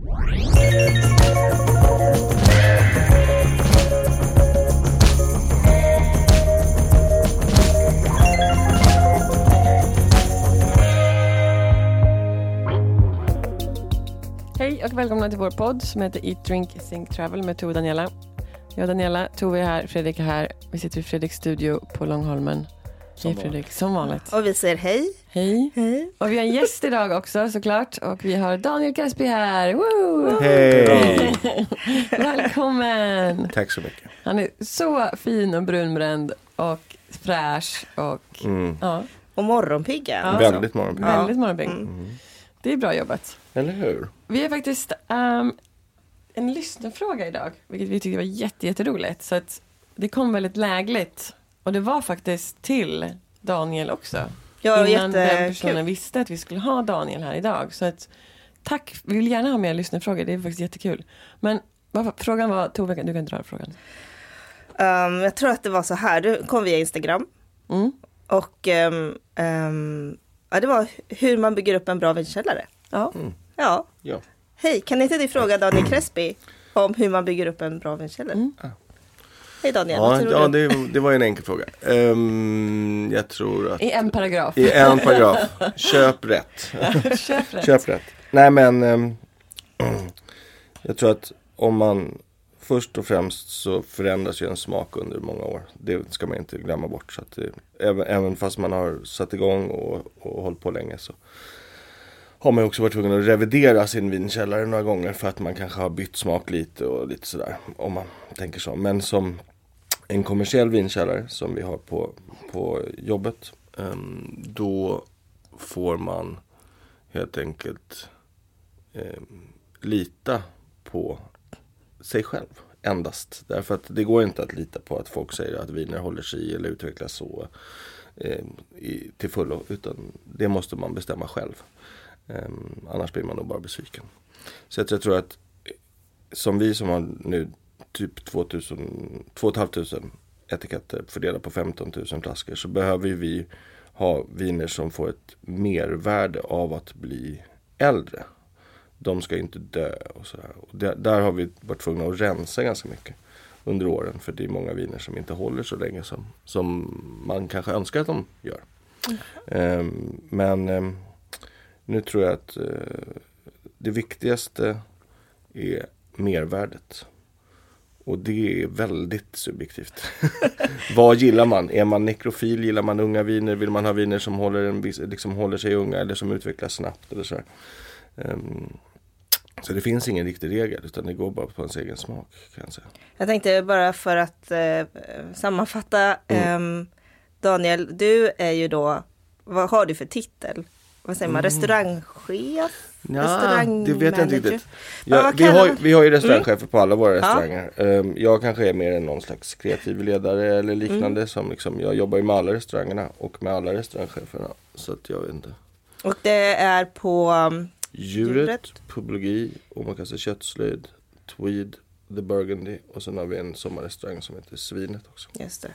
Hej och välkomna till vår podd som heter Eat, Drink, Think, Travel med Tove och Daniela. Jag och Daniela, Tove är här, Fredrik är här. Vi sitter i Fredriks studio på Långholmen. Hej Fredrik, som vanligt. Och vi säger hej. Hej. Hej. Och vi har en gäst idag också såklart. Och vi har Daniel Crespi här. Woo! Hej! Välkommen! Tack så mycket. Han är så fin och brunbränd och fräsch och ja, Och morgonpigga. Ja. Väldigt morgonpigg. väldigt morgonpigg. Det är bra jobbat. Eller hur? Vi har faktiskt ehm, en lyssnarfråga idag, vilket vi tyckte var jätte, jätteroligt. Så att det kom väldigt lägligt. Och det var faktiskt till Daniel också. Ja, innan den personen visste att vi skulle ha Daniel här idag. Så att, tack, vi vill gärna ha mer lyssnarfrågor, det är faktiskt jättekul. Men vad, frågan var, Tove, du kan dra frågan. Um, jag tror att det var så här, det kom via Instagram. Mm. Och um, um, ja, det var hur man bygger upp en bra vinkällare. Ja. Ja. Ja. Hej, kan inte du fråga Daniel Crespi om hur man bygger upp en bra vinkällare? Mm. Hej Daniel, vad Ja, tror ja du? det, det var ju en enkel fråga. Ehm, jag tror att I en paragraf. i en paragraf, köp rätt. Köp rätt. Köp rätt. Nej men ehm, jag tror att om man först och främst så förändras ju en smak under många år. Det ska man inte glömma bort. Så att det, även, även fast man har satt igång och, och hållit på länge så har man ju också varit tvungen att revidera sin vinkällare några gånger för att man kanske har bytt smak lite och lite sådär. Om man tänker så. Men som en kommersiell vinkällare som vi har på, på jobbet. Ehm, då får man helt enkelt ehm, lita på sig själv endast. Därför att det går inte att lita på att folk säger att viner håller sig eller utvecklas så eh, i, till fullo. Utan det måste man bestämma själv. Ehm, annars blir man nog bara besviken. Så att jag tror att som vi som har nu typ 2000, 2 500 etiketter fördelat på 15 000 flaskor så behöver ju vi ha viner som får ett mervärde av att bli äldre. De ska inte dö och sådär. Och där, där har vi varit tvungna att rensa ganska mycket under åren. För det är många viner som inte håller så länge som, som man kanske önskar att de gör. Ehm, men um, nu tror jag att uh, det viktigaste är mervärdet. Och det är väldigt subjektivt. Vad gillar man? Är man nekrofil? Gillar man unga viner? Vill man ha viner som håller, en liksom håller sig unga eller som utvecklas snabbt? Eller så, um, så det finns ingen riktig regel utan det går bara på ens egen smak. Kan jag säga. Jag tänkte bara för att eh, sammanfatta. Mm. ehm, Daniel, du är ju då, vad har du för titel? Vad säger man, restaurangchef? Ja, det vet jag inte riktigt. Ja, Ja, vad vi, har, vi har ju restaurangchefer på alla våra Ja. restauranger. Ehm, jag kanske är mer än någon slags kreativ ledare eller liknande. Som liksom, jag jobbar ju med alla restaurangerna och med alla restaurangcheferna. Så att jag vet inte. Och det är på, um, Djuret, Djuret. publigi, omakase köttslöjd, Tweed, The Burgundy och sen har vi en sommarrestaurang som heter Svinet också. just det,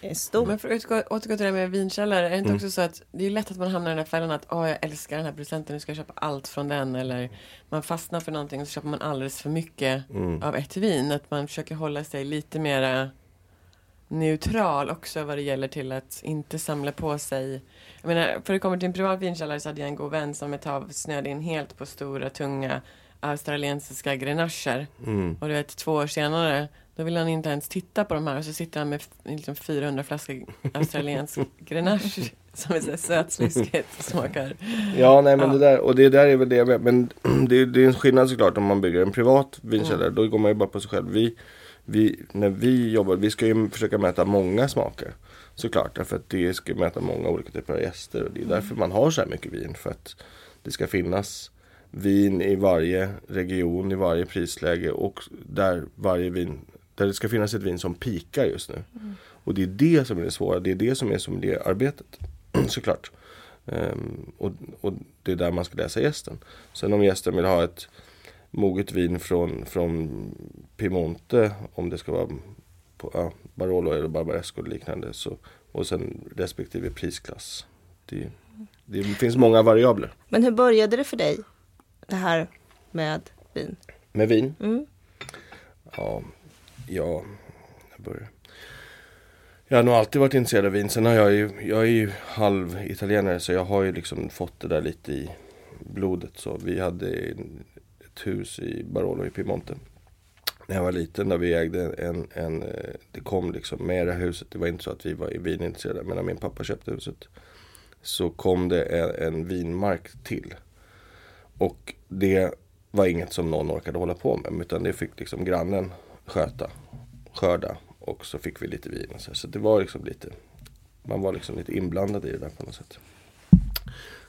en stor. Men för att utgå, återgå till det med vinkällare, är det inte Mm. också så att det är lätt att man hamnar i den här fällan att åh, jag älskar den här producenten, nu ska jag köpa allt från den eller man fastnar för någonting och så köper man alldeles för mycket Mm. av ett vin. Att man försöker hålla sig lite mera neutral också vad det gäller till att inte samla på sig jag menar, för det kommer till en privat vinkällare så hade jag en god vän som ett tag snöade in helt på stora, tunga australiensiska grenacher. Mm. Och du vet, två år senare, då vill han inte ens titta på de här och så sitter han med liksom 400 flaskor australiensk grenache som är så sötsliskigt smakar. Ja, nej men Ja. det där, och det där är väl det jag vet. Men det, det är en skillnad såklart om man bygger en privat vinkällare. Mm. Då går man ju bara på sig själv. Vi, vi, när vi jobbar, vi ska ju försöka mäta många smaker. Såklart, därför att det ska mäta många olika typer av gäster. Och det är därför man har så här mycket vin. För att det ska finnas vin i varje region, i varje prisläge och där varje vin, där det ska finnas ett vin som pikar just nu. Och det är det som är det svåra, det är det som är sommelierarbetet. Såklart. Ehm, och, och det är där man ska läsa gästen. Sen om gästen vill ha ett moget vin från, från Piemonte, om det ska vara på, ja, Barolo eller Barbaresco och liknande. Så, och sen respektive prisklass. Det, det finns många variabler. Men hur började det för dig? Det här med vin? Med vin? Mm. Ja, ja, jag börjar. Jag har nog alltid varit intresserad av vin. Sen har jag ju, jag är ju halv italienare så jag har ju liksom fått det där lite i blodet. Så vi hade ett hus i Barolo i Piemonte. När jag var liten där vi ägde en, en eh, det kom liksom med det här huset. Det var inte så att vi var vinintresserade. Men när min pappa köpte huset så kom det en, en vinmark till. Och det var inget som någon orkade hålla på med. Utan det fick liksom grannen sköta, skörda. Och så fick vi lite vin. Och så, så det var liksom lite, man var liksom lite inblandad i det där på något sätt.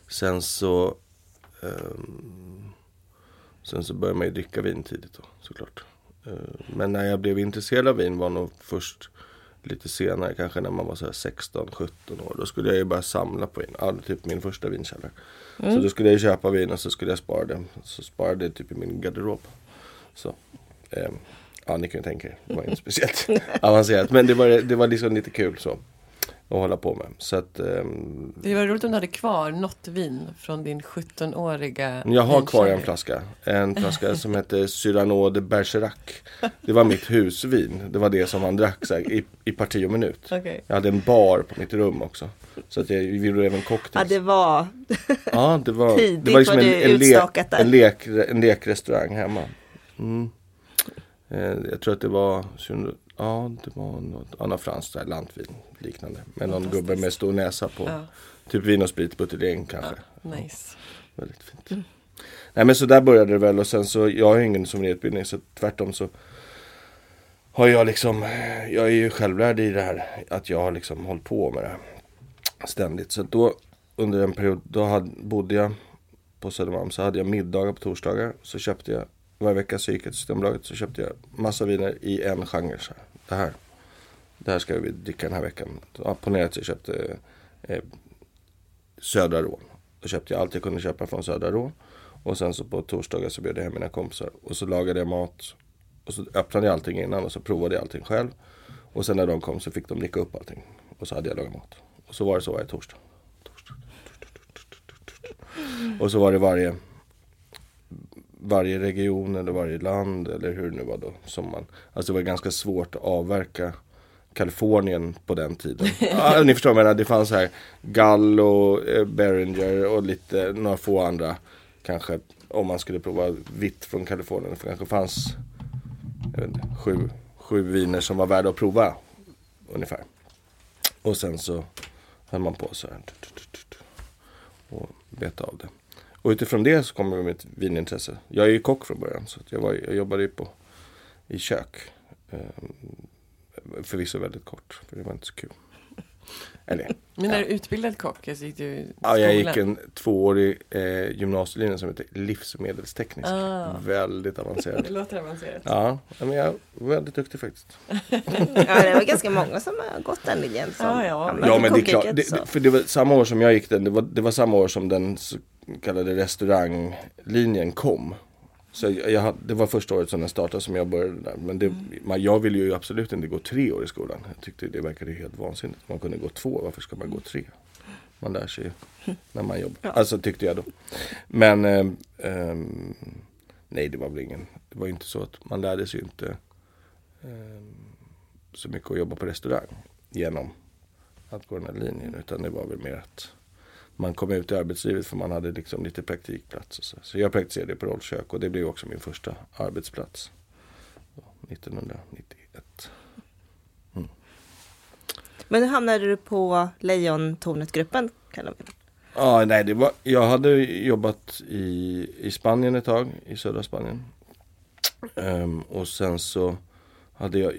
Sen så um, Sen så började man ju dricka vin tidigt då, såklart. Uh, men när jag blev intresserad av vin var nog först lite senare, kanske när man var så här 16-17 år. Då skulle jag ju bara samla på vin. Ja, typ min första vinkällare. Så då skulle jag köpa vin och så skulle jag spara det. Så sparade jag typ i min garderob. Så. ehm, ja, ni kan ju tänka er. Det var inte speciellt avancerat. Men det var, det var liksom lite kul så. Att hålla på med. Så att ehm, Det var roligt om du hade kvar något vin från din 17-åriga Jag har kvar en flaska. En flaska som heter Cyrano de Bergerac. Det var mitt husvin. Det var det som han drack så här, i, i parti och minut. Okej. Jag hade en bar på mitt rum också. Så att jag vi gjorde även Ja, cocktails. det var Ja, det var, Tidigt det var liksom var en, du en, lek, en, lek, en lekrestaurang hemma. Mm. Eh, jag tror att det var, ja det var något, ja, något franskt där, lantvin liknande. Med någon gubbe med stor näsa på. Ja, Typ vin och sprit, buteljering kanske. nice. Väldigt fint. Nej men så där började det väl och sen så, jag har ju ingen sommelierutbildning så tvärtom så har jag liksom, jag är ju självlärd i det här att jag har liksom hållit på med det här ständigt. Så då under en period, då hade, bodde jag på Södermalm så hade jag middagar på torsdagar. Så köpte jag, varje vecka så gick jag till Systembolaget så köpte jag massa viner i en genre. Så här. Det här, det här ska vi dricka den här veckan. Ja, Ponera att jag köpte eh, Södra Rå. Då köpte jag allt jag kunde köpa från Södra Rå. Och sen så på torsdagar så bjöd jag hem mina kompisar. Och så lagade jag mat. Och så öppnade jag allting innan och så provade jag allting själv. Och sen när de kom så fick de dricka upp allting. Och så hade jag lagat mat. Och så var det så varje torsdag. torsdag, torsdag, torsdag, torsdag, torsdag. Och så var det varje varje region eller varje land eller hur det nu var då. Som man, alltså det var ganska svårt att avverka Kalifornien på den tiden. ja, ni förstår vad jag menar, det fanns här Gallo, eh, Beringer och lite, några få andra. Kanske om man skulle prova vitt från Kalifornien. För kanske fanns jag vet inte, sju, sju viner som var värda att prova. Ungefär. Och sen så höll man på så här. Och beta av det. Och utifrån det så kommer mitt vinintresse. Jag är ju kock från början så jag, var, jag jobbade ju på i kök. Ehm, förvisso väldigt kort, för det var inte så kul. Eller, Men är du utbildad kock? Alltså, gick du ja, jag gick en tvåårig eh, gymnasielinje som heter livsmedelsteknisk. Ah. Väldigt Det avancerad. låter avancerat. Ja, men jag är väldigt duktig faktiskt. Ja, det var ganska många som har gått den linjen. Som Ja, ja. Ja men det är klart, det, det, för det var samma år som jag gick den, det var, det var samma år som den kallade restauranglinjen kom. Så jag, jag, det var första året som den startade som jag började där. Men det, man, jag ville ju absolut inte gå tre år i skolan. Jag tyckte det verkade helt vansinnigt. Man kunde gå två, varför ska man gå tre? Man lär sig ju när man jobbar. Alltså tyckte jag då. Men ehm, nej det var väl ingen, det var inte så att man lärde sig inte ehm, så mycket att jobba på restaurang genom att gå den här linjen. Utan det var väl mer att man kom ut i arbetslivet för man hade liksom lite praktikplats. Och så. så jag praktiserade på rollkök och det blev också min första arbetsplats. 1991. Men hur hamnade du på Lejontornet-gruppen? kallar vi det. Ja, nej, det var, jag hade jobbat i, i Spanien ett tag, i södra Spanien. Ehm, och sen så hade jag,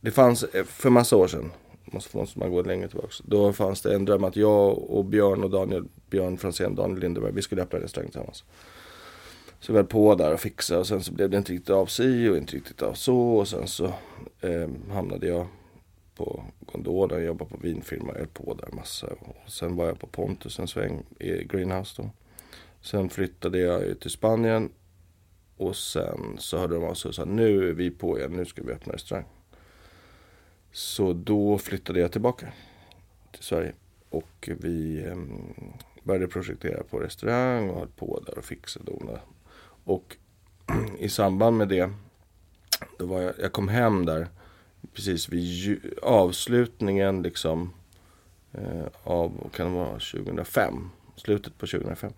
det fanns för massa år sedan, måste, måste man gå längre tillbaka. Då fanns det en dröm att jag och Björn och Daniel, Björn Franzén, Daniel Lindeberg, vi skulle öppna en restaurang tillsammans. Så vi höll på där och fixade och sen så blev det inte riktigt av sig och inte riktigt av så och sen så eh, hamnade jag på Gondola jag jobbade på vinfirma. Jag höll på där massa. Och sen var jag på Pontus en sväng i Greenhouse då. Sen flyttade jag ut till Spanien. Och sen så hörde de av sig och sa nu är vi på igen, nu ska vi öppna restaurang. Så då flyttade jag tillbaka till Sverige. Och vi eh, började projektera på restaurang och höll på där och fixade och donade. Och i samband med det, då var jag, jag kom hem där precis vid ju, avslutningen liksom eh, av, vad kan det vara, 2005. Slutet på 2005.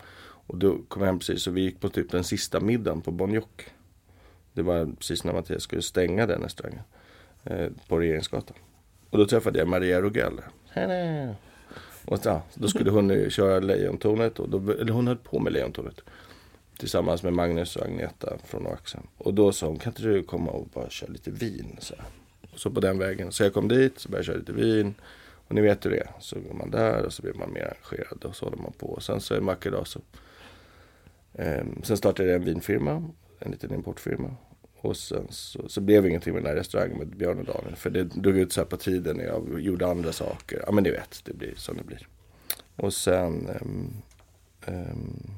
Och då kom jag hem precis och vi gick på typ den sista middagen på Bonjock. Det var precis när Mattias skulle stänga den restaurangen. Eh, på Regeringsgatan. Och då träffade jag Maria Rogell. Och ja, då skulle hon ju köra Lejontornet. Och då, eller hon höll på med Lejontornet. Tillsammans med Magnus och Agneta från Oaxen. Och då sa hon, kan inte du komma och bara köra lite vin? Så, och så på den vägen. Så jag kom dit, så började jag köra lite vin. Och ni vet hur det är. Så går man där och så blir man mer engagerad. Och så håller man på. Och sen så en vacker dag så. Eh, sen startade jag en vinfirma. En liten importfirma. Och sen så, så blev det ingenting med den här restaurangen med Björn och Daniel. För det drog ut så här på tiden när jag gjorde andra saker. Ja men ni vet, det blir som det blir. Och sen um, um,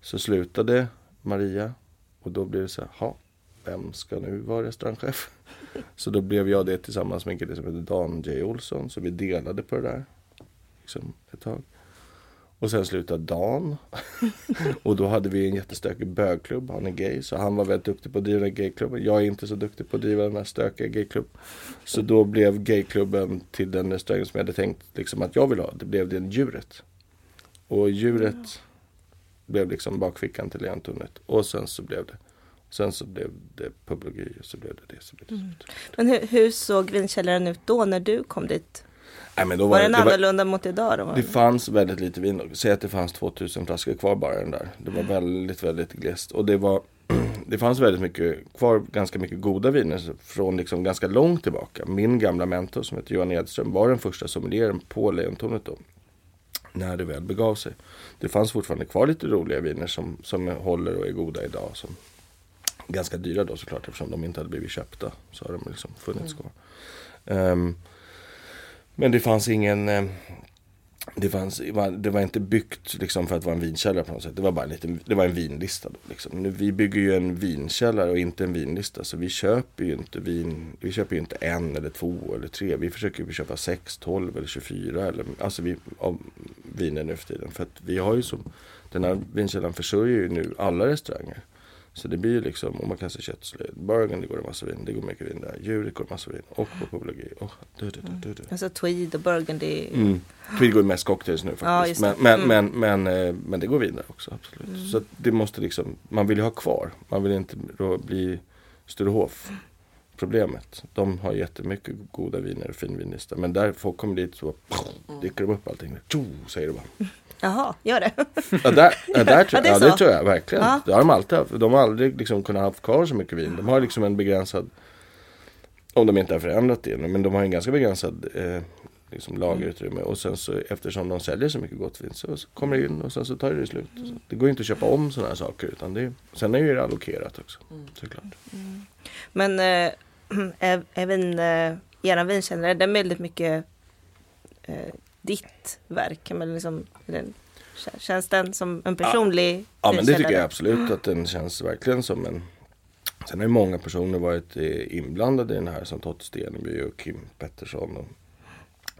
så slutade Maria. Och då blev det så här, ha, vem ska nu vara restaurangchef? Så då blev jag det tillsammans med en kille som heter Dan J. Olsson. Så vi delade på det där. Liksom ett tag. Och sen slutade Dan. och då hade vi en jättestökig bögklubb. Han är gay. Så han var väldigt duktig på att driva gayklubben. Jag är inte så duktig på att driva den här stökiga gayklubben. Så då blev gayklubben till den restaurangen som jag hade tänkt liksom, att jag ville ha. Det blev den djuret. Och djuret mm. blev liksom bakfickan till Leontornet. Och sen så blev det Sen så blev det publiki och så blev det det. Så blev det mm. Men hur, hur såg vinkällaren ut då när du kom dit? Nej, men då var, var den det, annorlunda var, mot idag? Då? Det fanns väldigt lite vin. Säg att det fanns 2000 flaskor kvar bara den där. Det var väldigt, väldigt glest. Och det var det fanns väldigt mycket kvar, ganska mycket goda viner från liksom ganska långt tillbaka. Min gamla mentor som heter Johan Edström var den första sommelieren på Lejontornet då. När det väl begav sig. Det fanns fortfarande kvar lite roliga viner som, som håller och är goda idag. Som, ganska dyra då såklart eftersom de inte hade blivit köpta. Så har de liksom funnits kvar. Um, men det fanns ingen eh, det, fanns, det var inte byggt liksom för att vara en vinkällare på något sätt. Det var bara en, liten, det var en vinlista. Då, liksom. nu, vi bygger ju en vinkällare och inte en vinlista. Så vi köper ju inte vin. Vi köper ju inte en eller två eller tre. Vi försöker ju köpa sex, tolv eller 24. Eller, alltså vi, av viner nu för tiden. För att vi har ju som, den här vinkällaren försörjer ju nu alla restauranger. Så det blir ju liksom, om man kan säga köttslöjd, Burgundy går det massa vin, det går mycket vin där, Djuret går det massa vin och på Publigi. Oh, du, du, du, du. Alltså Tweed och Burgundy. Mm. Tweed går mest cocktails nu faktiskt. Ja, men, men, mm. men, men, eh, men, det går vin där också, absolut. Mm. Så det måste liksom, man vill ju ha kvar, man vill inte bli Sturehof problemet. De har jättemycket goda viner och fin vinlista. Men där folk kommer dit så bara, dyker de upp allting. Tjo, säger det bara. Jaha, gör det? ja, där, ja, där tror, ja, det, ja, det tror jag verkligen. Ja. Det har de alltid haft. De har aldrig liksom kunnat ha kvar så mycket vin. De har liksom en begränsad, om de inte har förändrat det, men de har en ganska begränsad eh, liksom lagerutrymme. Och sen så eftersom de säljer så mycket gott vin så, så kommer det in och sen så tar det slut. Mm. Det går inte att köpa om sådana här saker. Utan det, sen är det allokerat också, mm. såklart. Mm. Men även äh, era vinkällare, den är väldigt mycket äh, ditt verk? Men liksom, den, känns den som en personlig Ja, ja men det tycker jag absolut att den känns verkligen som en Sen har ju många personer varit eh, inblandade i den här som Totte Steneby och Kim Pettersson. Och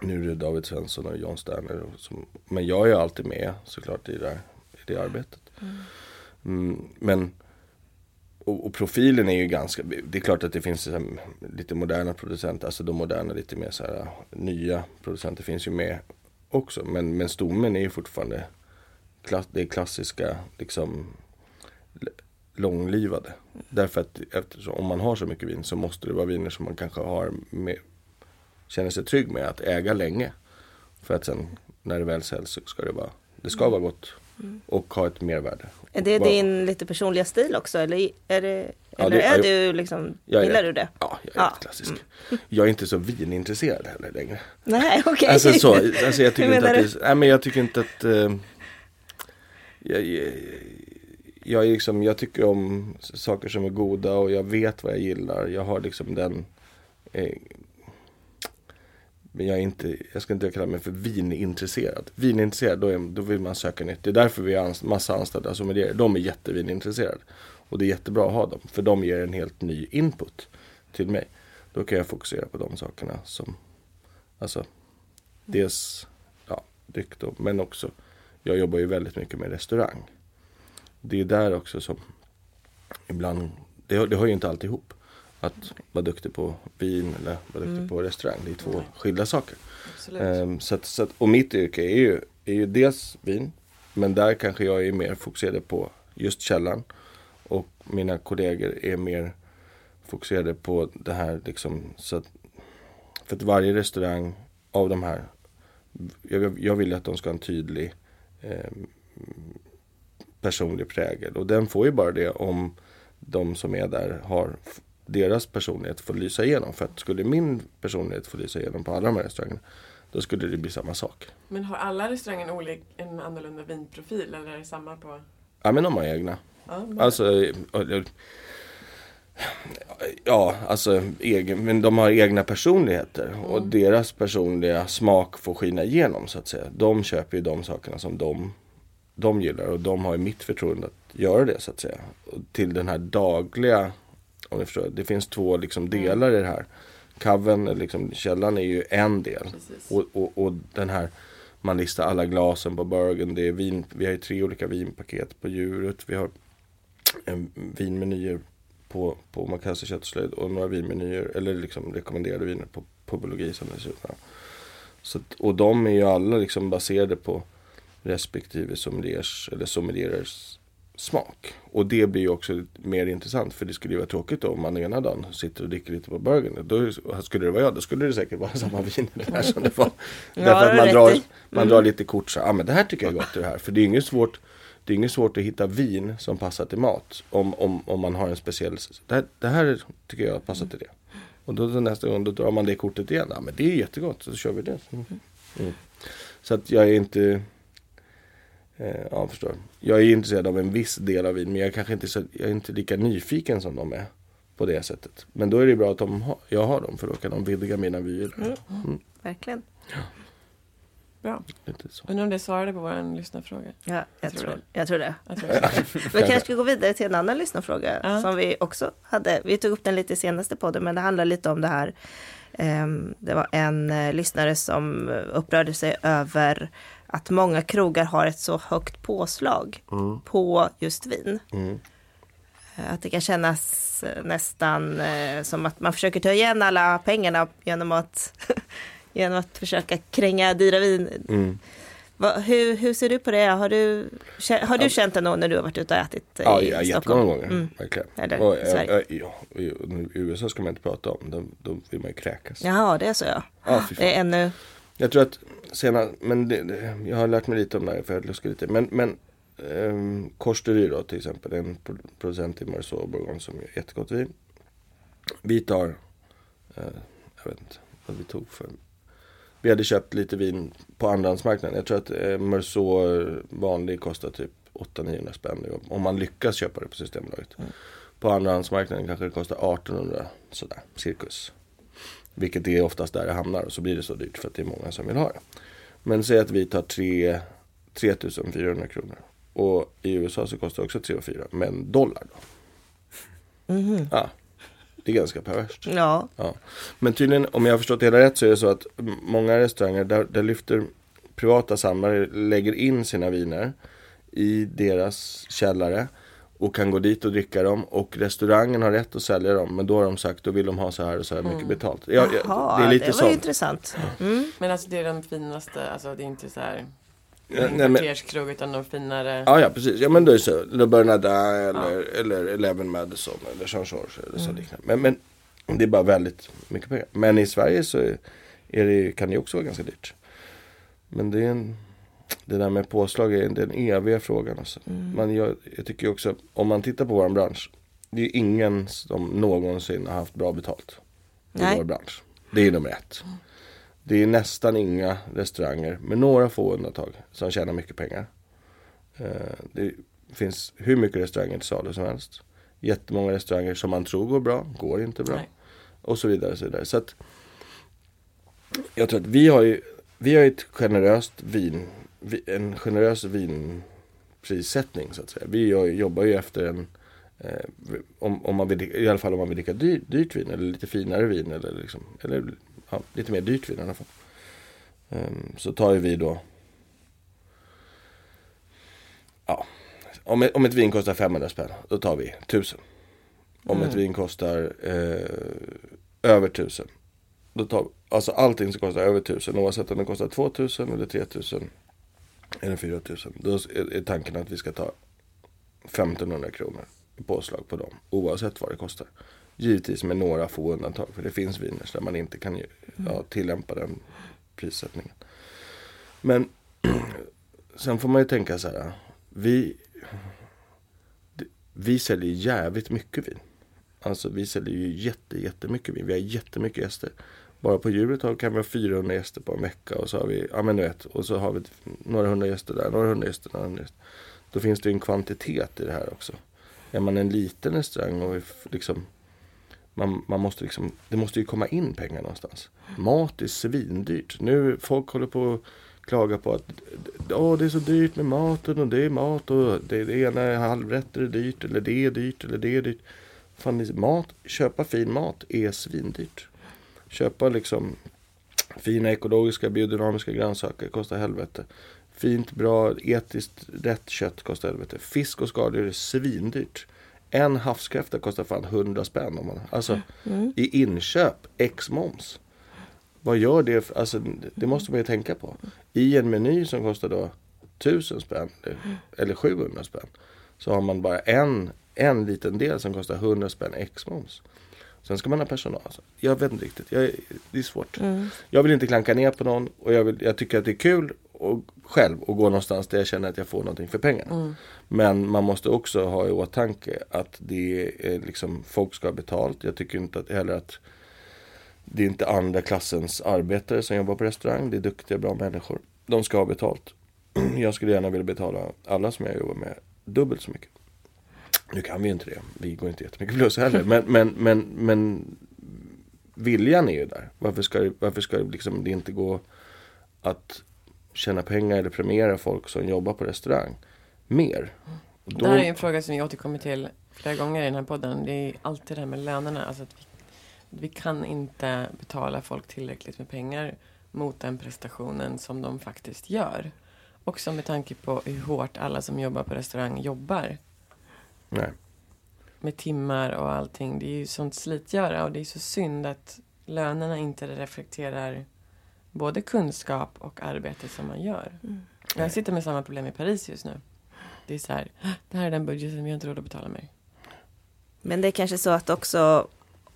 nu är det David Svensson och John Sterner. Som, men jag är alltid med såklart i det, i det arbetet. Mm. Mm, men och, och profilen är ju ganska, det är klart att det finns här, lite moderna producenter, alltså de moderna lite mer så här äh, nya producenter finns ju med också. Men, men stommen är ju fortfarande klass, det är klassiska liksom långlivade. Därför att eftersom, om man har så mycket vin så måste det vara viner som man kanske har med, känner sig trygg med att äga länge. För att sen när det väl säljs så ska det vara, det ska vara gott och ha ett mervärde. Är det din lite personliga stil också? Eller är, det, Ja, eller det- är du liksom, jag gillar du det? Ja, jag är Ja. Mm. klassisk. Jag är inte så vinintresserad heller längre. Nej, okej. Alltså så, alltså jag tycker inte att det, nej men jag tycker inte att eh, jag, jag, jag, är liksom, jag tycker om saker som är goda och jag vet vad jag gillar. Jag har liksom den eh, men jag är inte, jag ska inte kalla mig för vinintresserad. Vinintresserad, då, är, då vill man söka nytt. Det är därför vi har anst- massa anställda som är det. De är jättevinintresserade. Och det är jättebra att ha dem. För de ger en helt ny input till mig. Då kan jag fokusera på de sakerna som, alltså, dels ja, dryck då, men också, jag jobbar ju väldigt mycket med restaurang. Det är där också som ibland, det, det hör ju inte alltid ihop. Att vara duktig på vin eller vara duktig på restaurang, det är två skilda saker. Ehm, så att, så att, och mitt yrke är ju, är ju dels vin, men där kanske jag är mer fokuserad på just källan. Och mina kollegor är mer fokuserade på det här liksom. Så att, för att varje restaurang av de här, jag, jag vill att de ska ha en tydlig ehm, personlig prägel. Och den får ju bara det om de som är där har deras personlighet får lysa igenom. För att skulle min personlighet få lysa igenom på alla de här restaurangerna då skulle det bli samma sak. Men har alla restauranger olik, en annorlunda vinprofil eller är det samma på... Ja men de har egna. Ja, men- Alltså, ja, alltså egen, men de har egna personligheter och deras personliga smak får skina igenom så att säga. De köper ju de sakerna som de, de gillar och de har ju mitt förtroende att göra det så att säga. Och till den här dagliga, om ni förstår, det finns två liksom delar i det här. Kaven, liksom källan är ju en del. Och, och, och den här, man listar alla glasen på Burgen. Det är vin, vi har ju tre olika vinpaket på djuret. Vi har en vinmenyer på, på Makassa köttslöjd och några vinmenyer, eller liksom rekommenderade viner på pubologi som det ser ut. Så, och de är ju alla liksom baserade på respektive sommeliers eller sommelierers smak. Och det blir ju också mer intressant för det skulle ju vara tråkigt då om man ena dagen sitter och dricker lite på Burgen. Då skulle det vara jag, då skulle det säkert vara samma vin här som det var. Ja, Därför att man drar, man drar lite kort så, ja ah, men det här tycker jag är gott det här. För det är inget svårt det är inget svårt att hitta vin som passar till mat. Om, om, om man har en speciell, det här, det här tycker jag passar till det. Och då, nästa gång då drar man det kortet igen. Ja men det är jättegott, så kör vi det. Mm. Mm. Så att jag är inte, ja jag förstår. Jag är intresserad av en viss del av vin men jag är kanske inte, så, jag är inte lika nyfiken som de är. På det sättet. Men då är det bra att de har, jag har dem för då kan de vidga mina vyer. Mm. Verkligen. Bra. Lite så. Undrar om det svarade på vår lyssnarfråga. Ja, jag, tror tror, det. jag tror det. Jag tror det. Vi kanske ska gå vidare till en annan lyssnarfråga Ja. som vi också hade. Vi tog upp den lite i senaste podden, men det handlar lite om det här. Ehm, Det var en eh, lyssnare som upprörde sig över att många krogar har ett så högt påslag på just vin. Mm. Eh, Att det kan kännas eh, nästan eh, som att man försöker ta igen alla pengarna genom att, genom att försöka kränga dyra vin. Mm. Va, hur, hur ser du på det? Har du, har du känt det någon när du har varit ute och ätit eh, Ja, i ja Stockholm? jättemånga gånger. Mm. Verkligen. Eller och, ja, ja, i USA ska man inte prata om. Då, då vill man ju kräkas. Jaha, det är så ja. Ja, fan. Det är ännu... Jag tror att senare, men det, det, jag har lärt mig lite om det här för jag har luskat lite. Men, men um, Korsdery då till exempel, en pro- producent i Marceau och Bourgogne som gör jättegott vin. Vi tar, eh, jag vet inte vad vi tog för. Vi hade köpt lite vin på andrahandsmarknaden. Jag tror att eh, Marceau vanlig kostar typ 800-900 spänn. Om man lyckas köpa det på Systembolaget. På andrahandsmarknaden kanske det kostar 1800 sådär, cirkus. Vilket är oftast där det hamnar och så blir det så dyrt för att det är många som vill ha det. Men säg att vi tar 3 3400 kronor. Och i USA så kostar det också 3 och 4 men dollar då. Ja, det är ganska perverst. Ja, Ja. Men tydligen, om jag har förstått det hela rätt så är det så att många restauranger där, där lyfter privata samlare lägger in sina viner i deras källare och kan gå dit och dricka dem och restaurangen har rätt att sälja dem men då har de sagt då vill de ha så här och så här mycket betalt. Ja, ja, Jaha, det är lite det var sånt. ju intressant. Mm. Men alltså det är de finaste, alltså det är inte så här Ja, kvarterskrog utan de finare. Ja, ja precis. Ja men då är det så. Le Bernardin eller, eller Eleven Madison eller Jean Georges eller så liknande. Men, men det är bara väldigt mycket pengar. Men i Sverige så är är det, kan det ju också vara ganska dyrt. Men det är en, det där med påslag är den eviga frågan. Alltså. Men jag, jag tycker också, om man tittar på vår bransch. Det är ingen som någonsin har haft bra betalt. I Nej. vår bransch. Det är nummer ett. Det är nästan inga restauranger, med några få undantag, som tjänar mycket pengar. Eh, Det finns hur mycket restauranger till salu som helst. Jättemånga restauranger som man tror går bra, går inte bra. Nej. Och så vidare. Så vidare. Så att, jag tror att vi har ju vi har ett generöst vin, vi- en generös vinprissättning så att säga. Vi jobbar ju efter en eh, om, om man vill, I alla fall om man vill dricka dyrt, dyrt vin eller lite finare vin eller, liksom, eller ja, lite mer dyrt vin i alla fall. Ehm, så tar ju vi då Ja, om, ett- om ett vin kostar 500 spänn, då tar vi 1000. Om ett vin kostar eh, över 1000, då tar alltså allting som kostar över 1000, oavsett om det kostar 2000 eller 3000 eller 4000, då är, tanken att vi ska ta 1500 kronor i påslag på dem, oavsett vad det kostar. Givetvis med några få undantag, för det finns viner där man inte kan ju, ja, tillämpa den prissättningen. Men sen får man ju tänka så här, vi, vi säljer jävligt mycket vin. Alltså vi säljer ju jätte, jättemycket vin. Vi har jättemycket gäster. Bara på djuret kan vi ha 400 gäster på en vecka och så har vi, ja men du vet, och så har vi några hundra gäster där, några hundra gäster där. Några hundra gäster. Då finns det ju en kvantitet i det här också. Är man en liten restaurang och liksom man, man måste liksom, det måste ju komma in pengar någonstans. Mat är svindyrt. Nu folk håller på att klaga på att oh, det är så dyrt med maten och det är mat och det, det ena är halvrätter är dyrt eller det är dyrt eller det är dyrt. Fan, mat, köpa fin mat är svindyrt. Köpa liksom fina ekologiska biodynamiska grönsaker kostar helvete. Fint, bra, etiskt rätt kött kostar helvete. Fisk och skaldjur är svindyrt. En havskräfta kostar fan 100 spänn. Om man, alltså i inköp, ex moms. Vad gör det? För, alltså, det måste man ju tänka på. I en meny som kostar då 1000 spänn eller 700 spänn. Så har man bara en, en liten del som kostar 100 spänn ex moms. Sen ska man ha personal. Alltså. Jag vet inte riktigt. Jag, det är svårt. Jag vill inte klanka ner på någon och jag, vill, jag tycker att det är kul och själv att gå någonstans där jag känner att jag får någonting för pengarna. Men man måste också ha i åtanke att det är liksom, folk ska ha betalt. Jag tycker inte att, heller att det är inte andra klassens arbetare som jobbar på restaurang. Det är duktiga, bra människor. De ska ha betalt. Jag skulle gärna vilja betala alla som jag jobbar med dubbelt så mycket. Nu kan vi inte det. Vi går inte jättemycket plus heller. Men, men, men, men viljan är ju där. Varför ska, varför ska liksom, det inte gå att tjäna pengar eller premiera folk som jobbar på restaurang mer? Då, Det här är en fråga som vi återkommer till flera gånger i den här podden. Det är alltid det här med lönerna. Alltså att vi, vi kan inte betala folk tillräckligt med pengar mot den prestationen som de faktiskt gör. Också med tanke på hur hårt alla som jobbar på restaurang jobbar. Nej. Med timmar och allting. Det är ju sånt slitgöra och det är så synd att lönerna inte reflekterar både kunskap och arbete som man gör. Jag sitter med samma problem i Paris just nu. Det är så här, det här är den budgeten, vi har inte råd att betala mer. Men det är kanske så att också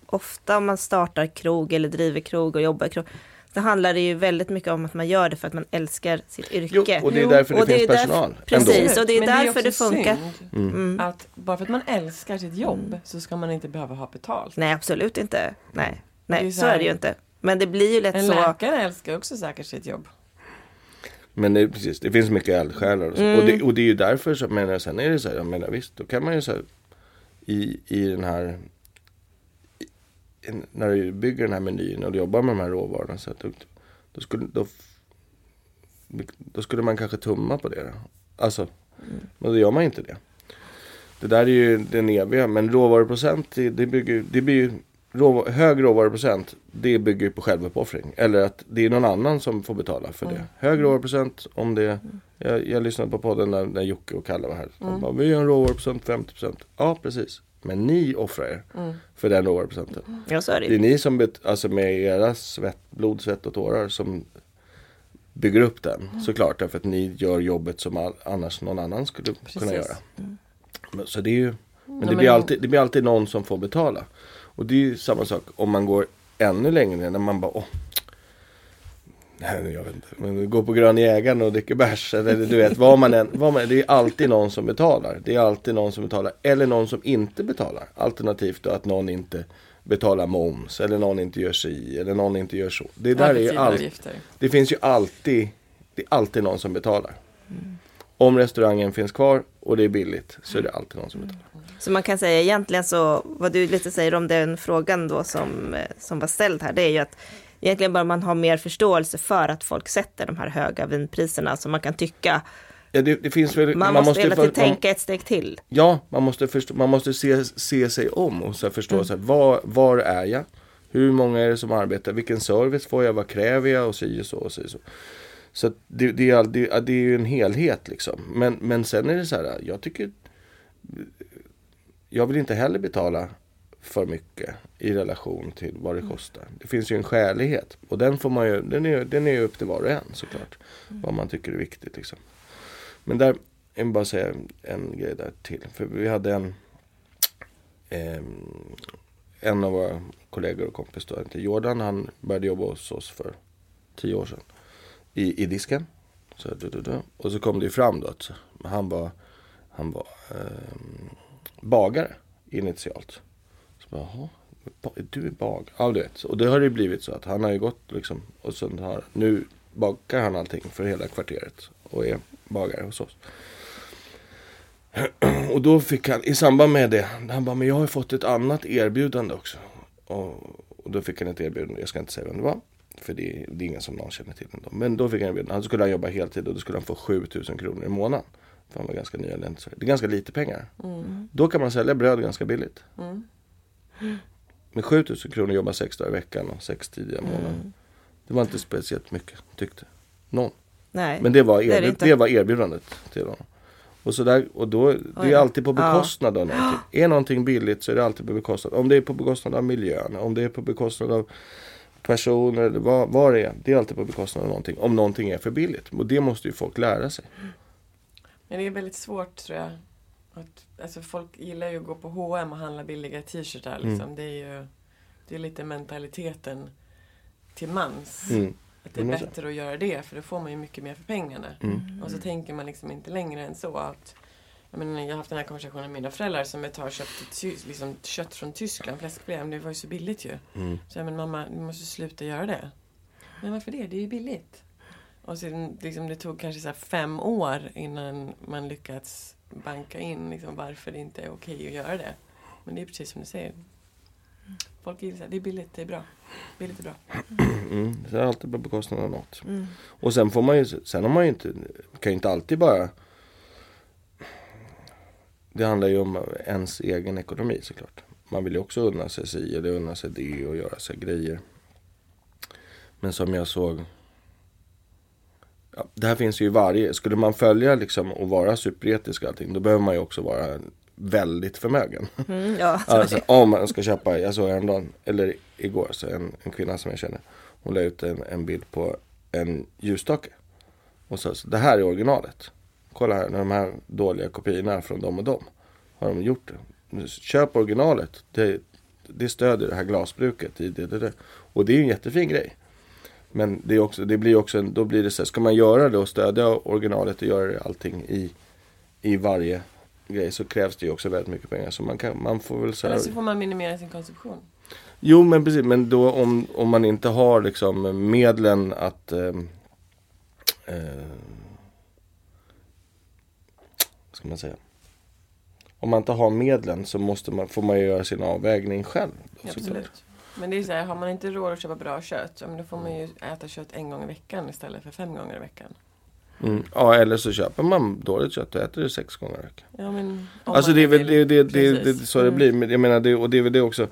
ofta om man startar krog eller driver krog och jobbar i krog. Så handlar det ju väldigt mycket om att man gör det för att man älskar sitt Jo, yrke. och det är Jo, därför det och det finns är därför- personal. precis. Så det är Men därför det också funkar. synd Mm. Att bara för att man älskar sitt jobb så ska man inte behöva ha betalt. Nej, absolut inte. Nej, Det är Nej så så är det ju inte. Men det blir ju lätt En så. läkare älskar också säkert sitt jobb. Men det, är precis, det finns mycket eldsjälar och, så. och, det, och det är ju därför så menar jag, sen är det så här, jag menar visst, då kan man ju så här, i, i den här en- när du bygger den här menyn och du jobbar med de här råvarorna så att då, då, skulle, då, då skulle man kanske tumma på det. Då. Alltså, men då gör man inte det. Det där är ju den eviga, men råvaruprocent det, det, bygger, det blir ju rå, hög råvaruprocent, det bygger ju på självuppoffring. Eller att det är någon annan som får betala för det. Mm. Hög råvaruprocent om det jag, jag lyssnade på podden när, när Jocke och Kalle var här. De Mm. bara, vi har en råvaruprocent 50%. Ja, precis. Men ni offrar er Mm. för den råvaruprocenten. Ja, så är det Det är ni som, bet, alltså med era svett, blod, svett och tårar som bygger upp den. Mm. Såklart, därför att ni gör jobbet som all, annars någon annan skulle kunna Precis. göra. Men, så det är ju, men det, men- blir alltid, det blir alltid någon som får betala. Och det är ju samma sak om man går ännu längre när man bara, åh, Nej, jag vet inte. Men gå på Grön Jägaren och dricker bärs. Eller du vet, vad man än, vad man, det är alltid någon som betalar. Det är alltid någon som betalar. Eller någon som inte betalar. Alternativt då att någon inte betalar moms. Eller någon inte gör si. Eller någon inte gör så. Det där är ju allt. Det finns ju alltid, det är alltid någon som betalar. Om restaurangen finns kvar och det är billigt så är det alltid någon som betalar. Så man kan säga egentligen så, vad du lite säger om den frågan då som, eh, som var ställd här, det är ju att egentligen bara man har mer förståelse för att folk sätter de här höga vinpriserna, så man kan tycka, Ja, det, det finns väl, man, måste hela tiden tänka ett steg till. Ja, man måste, förstå, man måste se, se sig om och så förstå Mm. så här, var, var är jag? Hur många är det som arbetar? Vilken service får jag? Vad kräver jag? Och si och så och si och så. Så det, det, är, det, det är ju en helhet liksom. Men, men sen är det så här, jag tycker Jag vill inte heller betala för mycket i relation till vad det kostar. Det finns ju en skälighet och den får man ju, den är, den är ju upp till var och en såklart. Mm. Vad man tycker är viktigt liksom. Men där, jag vill bara säga en grej där till. För vi hade en eh, En av våra kollegor och kompis då, inte Jordan, han började jobba hos oss för tio år sedan. I, i disken. Så, du, du, du. Och så kom det ju fram då att han var, han var eh, bagare initialt. "Jaha, du är bag? Ja du vet. Och det har det ju blivit så att han har ju gått liksom och sen har, nu bakar han allting för hela kvarteret och är bagare hos oss. Och då fick han, i samband med det, han bara, men jag har ju fått ett annat erbjudande också. Och, och då fick han ett erbjudande, jag ska inte säga vem det var. För det, det är ingen som någon känner till ändå. Men då fick han erbjudande, han skulle han jobba heltid och då skulle han få 7000 kronor i månaden. För han var ganska nyanländ. Det är ganska lite pengar. Då kan man sälja bröd ganska billigt. Mm. Med 7000 kronor jobba sex dagar i veckan och sex tidiga månader. Det var inte speciellt mycket, tyckte någon. Nej, Men det var, är det erbjud, inte. det var erbjudandet till honom. Och, så där, och då, det är alltid på Ja. bekostnad av någonting. Är någonting billigt så är det alltid på bekostnad. Om det är på bekostnad av miljön, om det är på bekostnad av personer eller vad, vad det är. Det är alltid på bekostnad av någonting. Om någonting är för billigt. Och det måste ju folk lära sig. Men det är väldigt svårt tror jag. Att, alltså folk gillar ju att gå på H&M och handla billiga t-shirtar. Liksom. Mm. Det är ju det är lite mentaliteten till mans. Mm. Att det är Mm, så. bättre att göra det för då får man ju mycket mer för pengarna. Mm. Och så tänker man liksom inte längre än så att jag, menar, jag har haft den här konversationen med mina föräldrar som ett tag köpte liksom, kött från Tyskland, fläskfilé, men det var ju så billigt ju. Mm. Så jag men mamma, du måste sluta göra det. Men varför det? Det är ju billigt. Och sen, liksom, det tog kanske så fem år innan man lyckats banka in liksom, varför det inte är okej att göra det. Men det är precis som du säger. Folk gillar det är billigt, det är bra. Billigt är bra. Mm. Så det är alltid på bekostnad av något. Mm. Och sen får man ju, sen har man ju inte, kan ju inte alltid bara Det handlar ju om ens egen ekonomi såklart. Man vill ju också unna sig si eller unna sig det och göra sig grejer. Men som jag såg ja, Det här finns ju i varje, skulle man följa liksom och vara superetisk och allting då behöver man ju också vara väldigt förmögen. Mm, ja, så Alltså, om man ska köpa, jag såg häromdagen, eller igår, så en, en kvinna som jag känner. Hon la ut en, en bild på en ljusstake. Och sa så, det här är originalet. Kolla här, de här dåliga kopiorna från dem och dem. Har de gjort det. Köp originalet. Det, det stödjer det här glasbruket i det, det, det. Och det är ju en jättefin grej. Men det, är också, det blir också en, då blir det så här, ska man göra det och stödja originalet och göra allting i, i varje grej så krävs det ju också väldigt mycket pengar. Så man, kan, man får väl så här, Eller så får man minimera sin konsumtion. Jo men precis, men då om, om man inte har liksom medlen att ehm, eh, vad ska man säga? Om man inte har medlen så måste man, får man ju göra sin avvägning själv. då, såklart. Men det är så här, har man inte råd att köpa bra kött, men då får man ju äta kött en gång i veckan istället för fem gånger i veckan. Mm. Ja eller så köper man dåligt kött och äter det sex gånger i veckan. Ja, men, Alltså det är väl det, det, det, det, så det Mm. blir. Men jag menar det, och det är väl det också.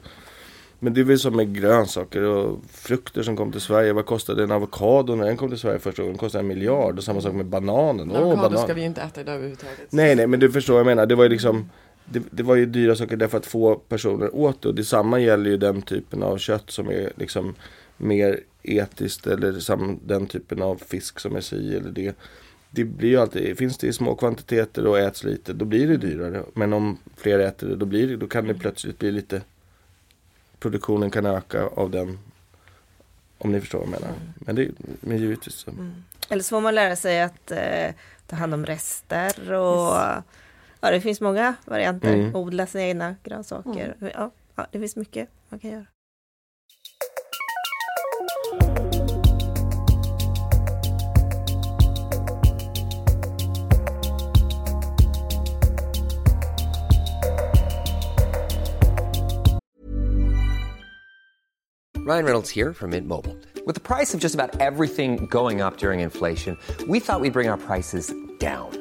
Men det är väl som med grönsaker och frukter som kom till Sverige. Vad kostade en avokado när den kom till Sverige första gången? Den kostade en miljard. Och samma sak med bananen. Avokado banan. ska vi inte äta idag överhuvudtaget. Nej, nej, men du förstår vad jag menar. Det var ju liksom det, det var ju dyra saker därför att få personer åt det. Och detsamma gäller ju den typen av kött som är liksom mer etiskt eller sam, den typen av fisk som är si eller det. Det blir ju alltid, finns det i små kvantiteter och äts lite, då blir det dyrare. Men om fler äter det, då, blir det, då kan det plötsligt bli lite Produktionen kan öka av den Om ni förstår vad jag menar. Men, det, men givetvis så. Eller så får man lära sig att eh, ta hand om rester och ja, det finns många varianter. Mm. Odla sina egna grönsaker. Ja, ja, det finns mycket man kan göra. Ryan Reynolds here from Mint Mobile. With the price of just about everything going up during inflation, we thought we'd bring our prices down.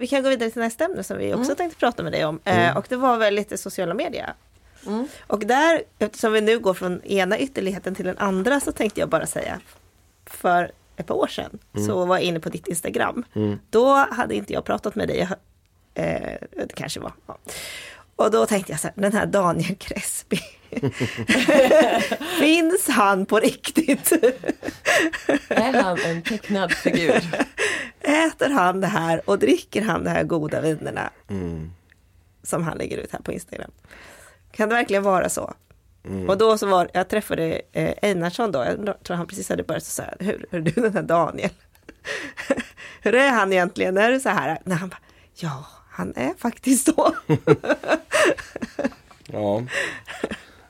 Vi kan gå vidare till nästa ämne som vi också tänkte prata med dig om. Eh, och det var väl lite sociala medier. Och där, eftersom vi nu går från ena ytterligheten till den andra så tänkte jag bara säga för ett par år sedan så var jag inne på ditt Instagram. Då hade inte jag pratat med dig. Eh, det kanske var. Ja. Och då tänkte jag så här, den här Daniel Crespi. Finns han på riktigt? Är han en tecknad figur? Äter han det här och dricker han de här goda vinerna som han lägger ut här på Instagram? Kan det verkligen vara så? Och då så var, jag träffade eh, Einarsson då, jag tror han precis hade börjat så här, hur, hur är du den här Daniel? hur är han egentligen? Är det så här? När han bara, ja, han är faktiskt så. Ja.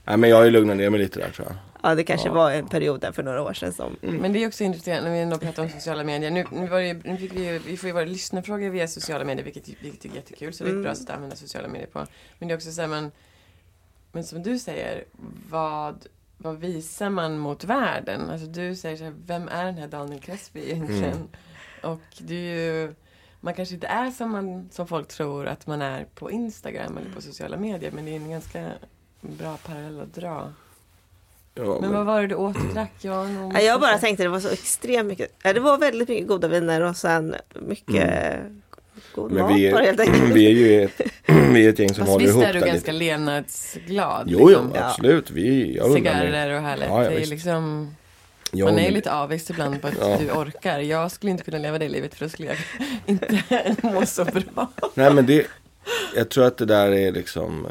Nej men jag har ju lugnat ner mig lite där tror jag. ja, det kanske var en period där för några år sedan som Men det är också intressant när vi ändå pratar om sociala medier. Nu, nu, var det, nu fick vi, ju- vi får ju våra lyssnarfrågor via sociala medier, vilket, vilket är jättekul. Så det är ett bra sätt att använda sociala medier på. Men det är också så här, man, men som du säger, vad, vad visar man mot världen? Alltså du säger så här, vem är den här Daniel Crespi egentligen? Och det är ju, man kanske inte är som, man, som folk tror att man är på Instagram eller på sociala medier, men det är en ganska bra parallell att dra. Ja, Men vad var det du åt och drack? Jag, Ja, jag bara tänkte det var så extremt mycket. Ja, det var väldigt mycket goda viner och sen mycket god men mat vi bara helt är, enkelt. vi är ju ett, vi är ett gäng som Fast håller visst ihop är du ganska lite. levnadsglad? Jo, jo, liksom. absolut. Vi, jag. Cigarrer och härligt. Ja, ja, det är visst. liksom, Jag man är ju undrar- lite avvis ibland på att Ja. du orkar. Jag skulle inte kunna leva det livet för då skulle jag inte må så bra. Nej men det, jag tror att det där är liksom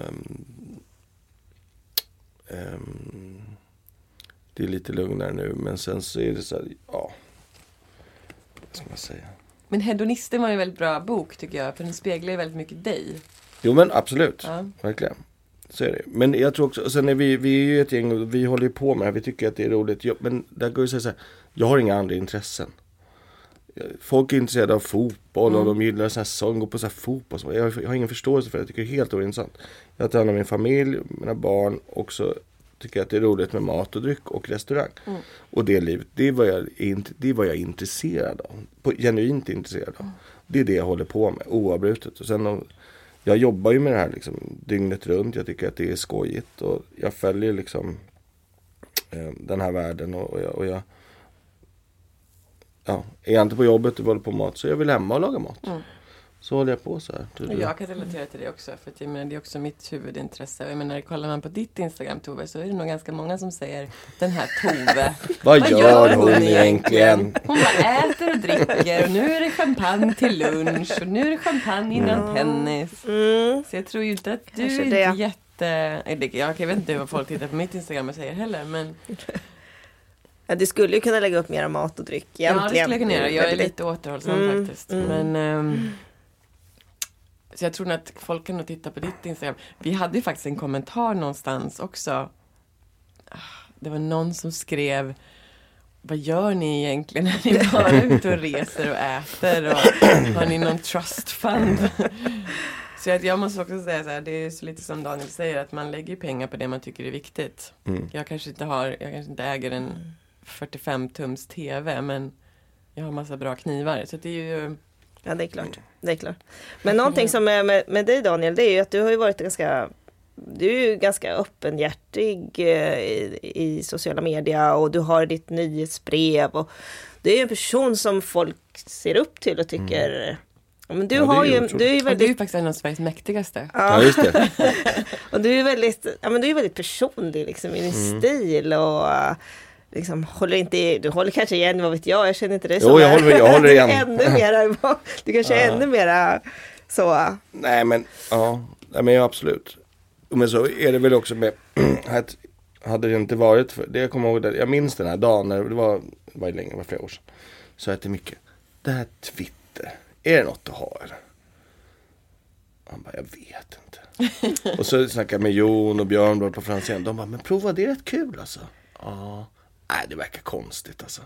ehm, Det är lite lugnare nu men sen så är det så här, ja Vad ska man säga? Men Hedonisten var en väldigt bra bok tycker jag. För den speglar ju väldigt mycket dig. Jo men absolut, Ja. verkligen Så är det. Men jag tror också, sen är vi, vi är ju ett gäng och vi håller ju på med det här, vi tycker att det är roligt. Jag, men där går ju att säga så här, jag har inga andra intressen. Folk är intresserade av fotboll Mm. och de gillar så här sång, går på så här fotboll. Jag, jag har ingen förståelse för det, jag tycker det är helt ointressant. Jag tar hand om min familj, mina barn och så tycker jag att det är roligt med mat och dryck och restaurang. Mm. Och det livet, det är vad jag, är det är vad jag är intresserad av. På, genuint intresserad av. Det är det jag håller på med oavbrutet. Och sen om, jag jobbar ju med det här liksom dygnet runt. Jag tycker att det är skojigt och jag följer liksom eh, den här världen och, och, jag, och jag Ja, är jag inte på jobbet och håller på mat så jag väl hemma och lagar mat. Så håller jag på så här. Och jag kan relatera till det också. För att jag menar, det är också mitt huvudintresse. Jag menar, kollar man på ditt Instagram Tove så är det nog ganska många som säger Den här Tove. Vad gör hon egentligen? Hon bara äter och dricker och nu är det champagne till lunch och nu är det champagne innan tennis. Mm. Så jag tror ju inte att du Kanske är det. jätte... Jag vet inte vad folk tittar på mitt Instagram och säger heller men Ja, du skulle ju kunna lägga upp mera mat och dryck Ja, egentligen. det skulle jag kunna göra. Jag är lite återhållsam Mm, faktiskt. mm. Men, ehm, så jag tror nog att folk kan nog titta på ditt Instagram. Vi hade ju faktiskt en kommentar någonstans också. Ah, Det var någon som skrev vad gör ni egentligen när ni bara är ute och reser och äter? Och har ni någon trust fund? Så jag, jag måste också säga så här, det är så lite som Daniel säger att man lägger pengar på det man tycker är viktigt. Mm. Jag kanske inte har, jag kanske inte äger en 45 tums TV men jag har massa bra knivar. Så det är ju, Ja, det är klart. Det är klart. Men någonting som är med, med dig Daniel, det är ju att du har ju varit ganska du är ju ganska öppenhjärtig eh, i, i sociala media och du har ditt nyhetsbrev. Och du är ju en person som folk ser upp till och tycker... Ja, men du Ja, har ju otroligt. du är ju och du är väldigt, faktiskt en av Sveriges mäktigaste. Ja, just det. och du är väldigt, ja, men du är väldigt personlig liksom, i din Mm. stil och liksom håller inte, i- du håller kanske igen, vad vet jag, jag känner inte dig Jo, jag håller- jag håller Du igen. ännu mera, du kanske är ännu mera så. Nej men, ja, nej, men ja, absolut. Men så är det väl också med, att hade det inte varit för, det jag kommer ihåg, det, jag minns den här dagen när det var, det var länge, det var flera år sedan. Så att det mycket, det här Twitter, är det något att ha eller? Han bara, jag vet inte. och så snackade jag med Jon och Björn på Franzén. De bara, men prova det är rätt kul alltså. Ja, nej det verkar konstigt alltså.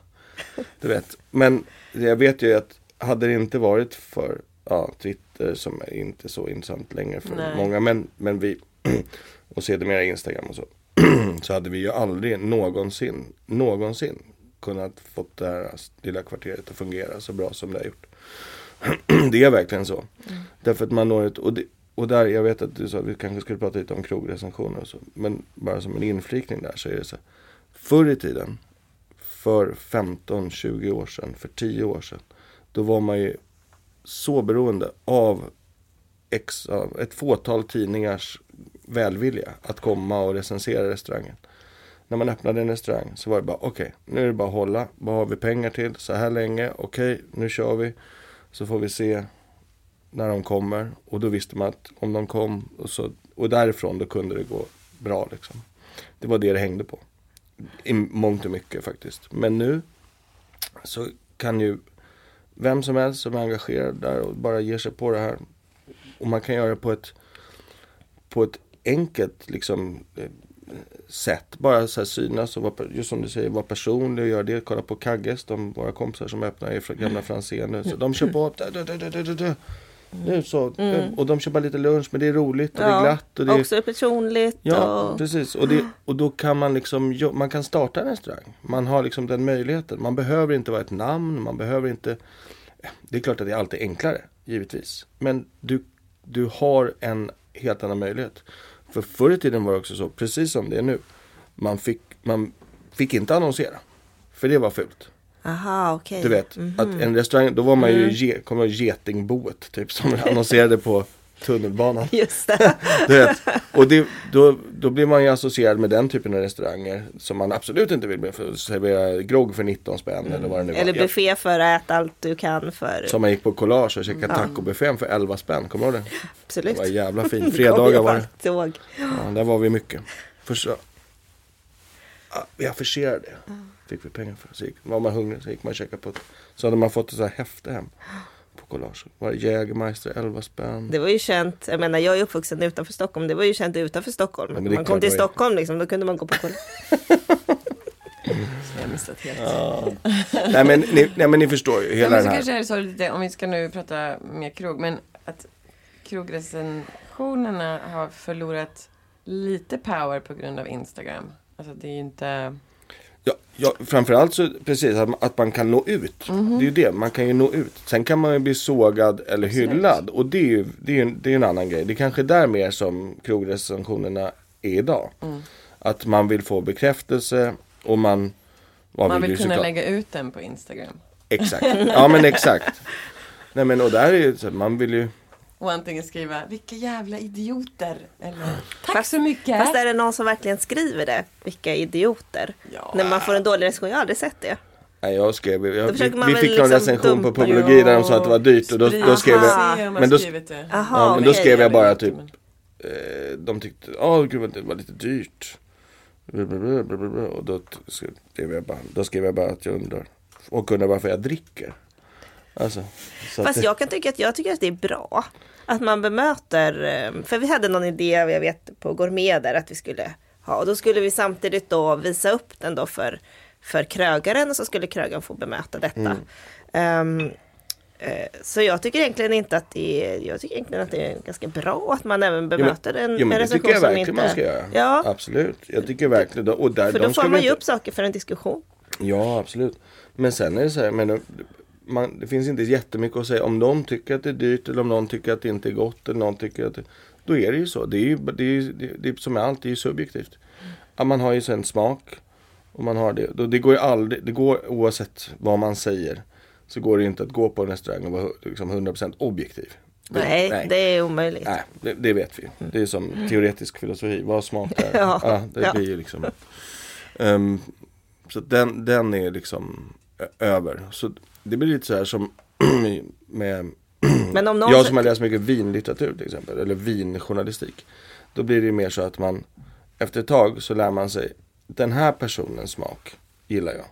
Du vet, men jag vet ju att hade det inte varit för ja, Twitter som är inte så intressant längre för Nej. många. Men, men vi, och sedermera Instagram och så. så hade vi ju aldrig någonsin, någonsin kunnat fått det här lilla kvarteret att fungera så bra som det har gjort. det är verkligen så. Därför att man når ett, och, det, och där, jag vet att du sa att vi kanske skulle prata lite om krogrecensioner och så. Men bara som en inflikning där så är det så här. Förr i tiden, för 15-20 år sedan, för 10 år sedan. Då var man ju så beroende av ex, ett fåtal tidningars välvilja att komma och recensera restaurangen. När man öppnade en restaurang så var det bara okej, nu är det bara att hålla. Vad har vi pengar till? Så här länge, okej, nu kör vi. Så får vi se när de kommer. Och då visste man att om de kom och, så, och därifrån då kunde det gå bra liksom. Det var det det hängde på. I mångt och mycket faktiskt. Men nu så kan ju vem som helst som är engagerad där och bara ger sig på det här. Och man kan göra det på ett, på ett enkelt liksom, eh, sätt. Bara så här synas och vara, just som du säger, vara personlig och göra det. Kolla på Kagges, de våra kompisar som öppnar i gamla Franzén nu. Så de kör på. Da, da, da. Nu så. Och de bara lite lunch men det är roligt och det är glatt. Och det är, också personligt. Ja, och... precis. Och, det, och då kan man liksom, man kan starta en restaurang. Man har liksom den möjligheten. Man behöver inte vara ett namn, man behöver inte Det är klart att det är alltid enklare, givetvis. Men du, du har en helt annan möjlighet. För förr i tiden var det också så, precis som det är nu. Man fick, man fick inte annonsera. För det var fult. Aha, okej. Du vet, att en restaurang, då var man ju, ge, kom jag ihåg getingboet typ som annonserade på tunnelbanan. Just det. Du vet. Och det, då, då blir man ju associerad med den typen av restauranger som man absolut inte vill med för servera grogg för 19 spänn eller vad det nu var. Eller buffé för att äta allt du kan för. Som man gick på collage och käkade tacobuffén för 11 spänn, kommer du ihåg det? Absolut. Det var jävla fint. Kommer Fredagar jag var det. ihåg. Ja, där var vi mycket. Först så, ja, vi afficherade det. Fick vi pengar för. Så gick, var man hungrig så gick man och käkade på ett, Så hade man fått ett så här häfte hem. På collage. Var det Jägermeister 11 spänn. Det var ju känt, jag menar jag är uppvuxen utanför Stockholm, det var ju känt utanför Stockholm. men är man kom till ju- Stockholm liksom, då kunde man gå på jag helt. Ja. nej, men, ni, nej men ni förstår ju Ja, hela men den så här. kanske är det så lite, om vi ska nu prata mer krog, men att krogrecensionerna har förlorat lite power på grund av Instagram. Alltså det är ju inte... Ja, ja, framförallt så precis att, att man kan nå ut. Mhm. Det är ju det, man kan ju nå ut. Sen kan man ju bli sågad eller hyllad och det är ju det är, ju- det är en annan grej. Det är kanske där mer som krogrecensionerna är idag. Mm. Att man vill få bekräftelse och man Man ju vill kunna såklart- lägga ut den på Instagram. Exakt, ja men exakt. Nej men och där är ju man vill ju Och antingen skriva vilka jävla idioter eller tack så mycket. Fast är det någon som verkligen skriver det? Vilka idioter. Ja. När man får en dålig recension, jag har aldrig sett det. Nej, jag skrev, jag, vi, fick någon liksom recension på Popologi där de sa att det var dyrt och då, då skrev Aha. jag men då-. Aha, Ja, men då skrev jag bara typ eh, De tyckte, åh gud vad det var lite dyrt. Och då skrev jag bara, då skrev jag bara att jag undrar Och undrar varför jag dricker Alltså så att Fast det, jag kan tycka att jag tycker att det är bra. Att man bemöter, eh, för vi hade någon idé, jag vet på Gourmet där att vi skulle ha, och då skulle vi samtidigt då visa upp den då för, för krögaren och så skulle krögaren få bemöta detta. Mm. Eh, så jag tycker egentligen inte att det är, jag tycker egentligen att det är ganska bra att man även bemöter en, Jo men en det tycker recension jag som verkligen inte... man ska göra Ja, Absolut, jag tycker verkligen det. Och där, för då får man ju inte- upp saker för en diskussion. Ja, absolut. Men sen är det så här, men man, det finns inte jättemycket att säga. Om någon tycker att det är dyrt eller om någon tycker att det inte är gott eller någon tycker att det, Då är det ju så. Det är ju det är, det, det är som med allt, det är ju subjektivt. Ja, man har ju sen smak. Och man har det. Då, det går ju aldrig, det går oavsett vad man säger. Så går det inte att gå på en restaurang och vara liksom 100% objektiv. Nej, det är omöjligt. Nej, det, det vet vi. Det är som teoretisk filosofi. Vad smak är. Ja, ja, det ja. blir ju liksom. Ehm, så den, den är liksom över. Så det blir lite så här som med Men om någon... jag som har läst mycket vinlitteratur till exempel. Eller vinjournalistik. Då blir det ju mer så att man efter ett tag så lär man sig den här personens smak gillar jag.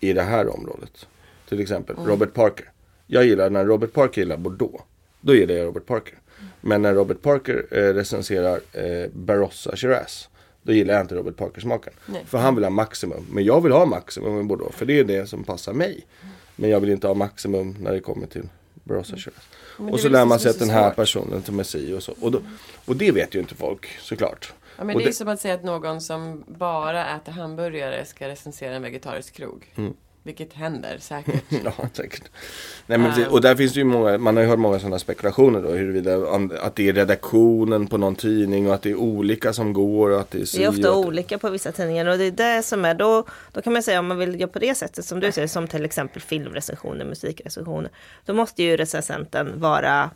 I det här området. Till exempel Robert Parker. Jag gillar när Robert Parker gillar Bordeaux. Då gillar jag Robert Parker. Men när Robert Parker eh, recenserar eh, Barossa Shiraz. Då gillar jag inte Robert Parker smaken. För han vill ha maximum. Men jag vill ha maximum i Bordeaux. För det är det som passar mig. Men jag vill inte ha maximum när det kommer till. Men det Och så lär man sig att den här svårt. personen som är si och så. Och, då, och det vet ju inte folk såklart. Ja, men och det är det- som att säga att någon som bara äter hamburgare ska recensera en vegetarisk krog. Mm. Vilket händer säkert. Ja, säkert. Nej, men, Ehm. och där finns det ju många, man har ju hört många sådana spekulationer då, huruvida att det är redaktionen på någon tidning och att det är olika som går och att det är Det är ofta olika på vissa tidningar och det är det som är då, då kan man säga om man vill göra på det sättet som du säger, som till exempel filmrecensioner, musikrecensioner. Då måste ju recensenten vara,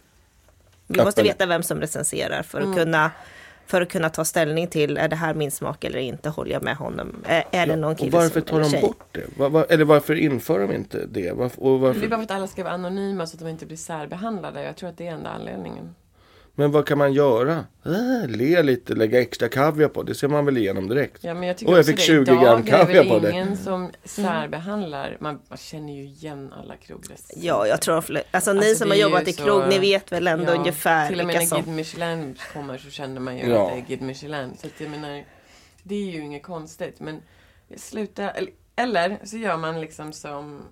vi måste veta vem som recenserar för att kunna för att kunna ta ställning till, är det här min smak eller inte? Håller jag med honom? Är, är det någon och kille varför som, tar eller de bort det? Va, va, eller varför inför de inte det? Varför, och Det är varför, bara för att alla ska vara anonyma så att de inte blir särbehandlade. Jag tror att det är enda anledningen. Men vad kan man göra? Äh, le lite, lägga extra kaviar på, det ser man väl igenom direkt. Ja, men jag tycker Och jag fick det. 20 Idag gram är det kaviar väl på det. ingen som särbehandlar. Man, man känner ju igen alla krogrecensenter. Ja, jag tror fler, alltså, ni Alltså, som har är jobbat i så- krog, ni vet väl ändå Ja, ungefär Till och med när som... Guide Michelin kommer så känner man ju Ja. att det är Guide Michelin. Så att jag menar, det är ju inget konstigt. Men sluta, eller, eller så gör man liksom som,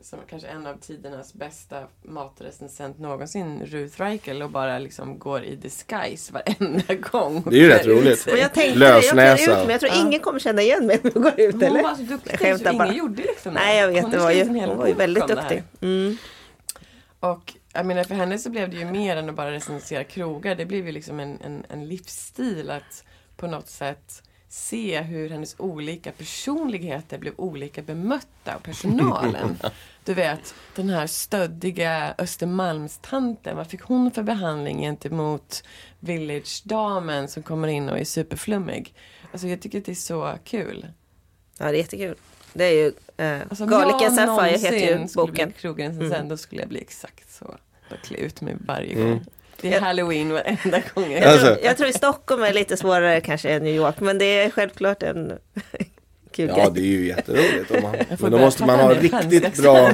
som kanske en av tidernas bästa matrecensent någonsin, Ruth Reichel, och bara liksom går i disguise varenda gång. Det är ju rätt roligt. sig. Men jag tänkte det, jag klär Lösnäsa. ut mig. Jag tror ingen kommer känna igen mig när jag går ut. Hon Eller? var så duktig, Jag så ingen bara. gjorde liksom det. Nej, jag vet. Hon Det var ju, hon var ju väldigt duktig. Mm. Och jag menar för henne så blev det ju mer än att bara recensera krogar. Det blev ju liksom en, en, en livsstil att på något sätt se hur hennes olika personligheter blev olika bemötta av personalen. Du vet, den här stöddiga Östermalmstanten, vad fick hon för behandling gentemot Village-damen som kommer in och är superflummig? Alltså jag tycker att det är så kul. Ja, det är jättekul. Det är ju, eh, Alltså, om jag and Sapphire heter ju någonsin skulle boken. bli krogrecensent Mm. då skulle jag bli exakt så. Då klä ut mig varje Mm. Det är halloween varenda gång jag Jag, Alltså- tror, jag tror i Stockholm är lite svårare kanske än New York, men det är självklart en kul Ja, det är ju jätteroligt. Om man, men då måste man ha riktigt bra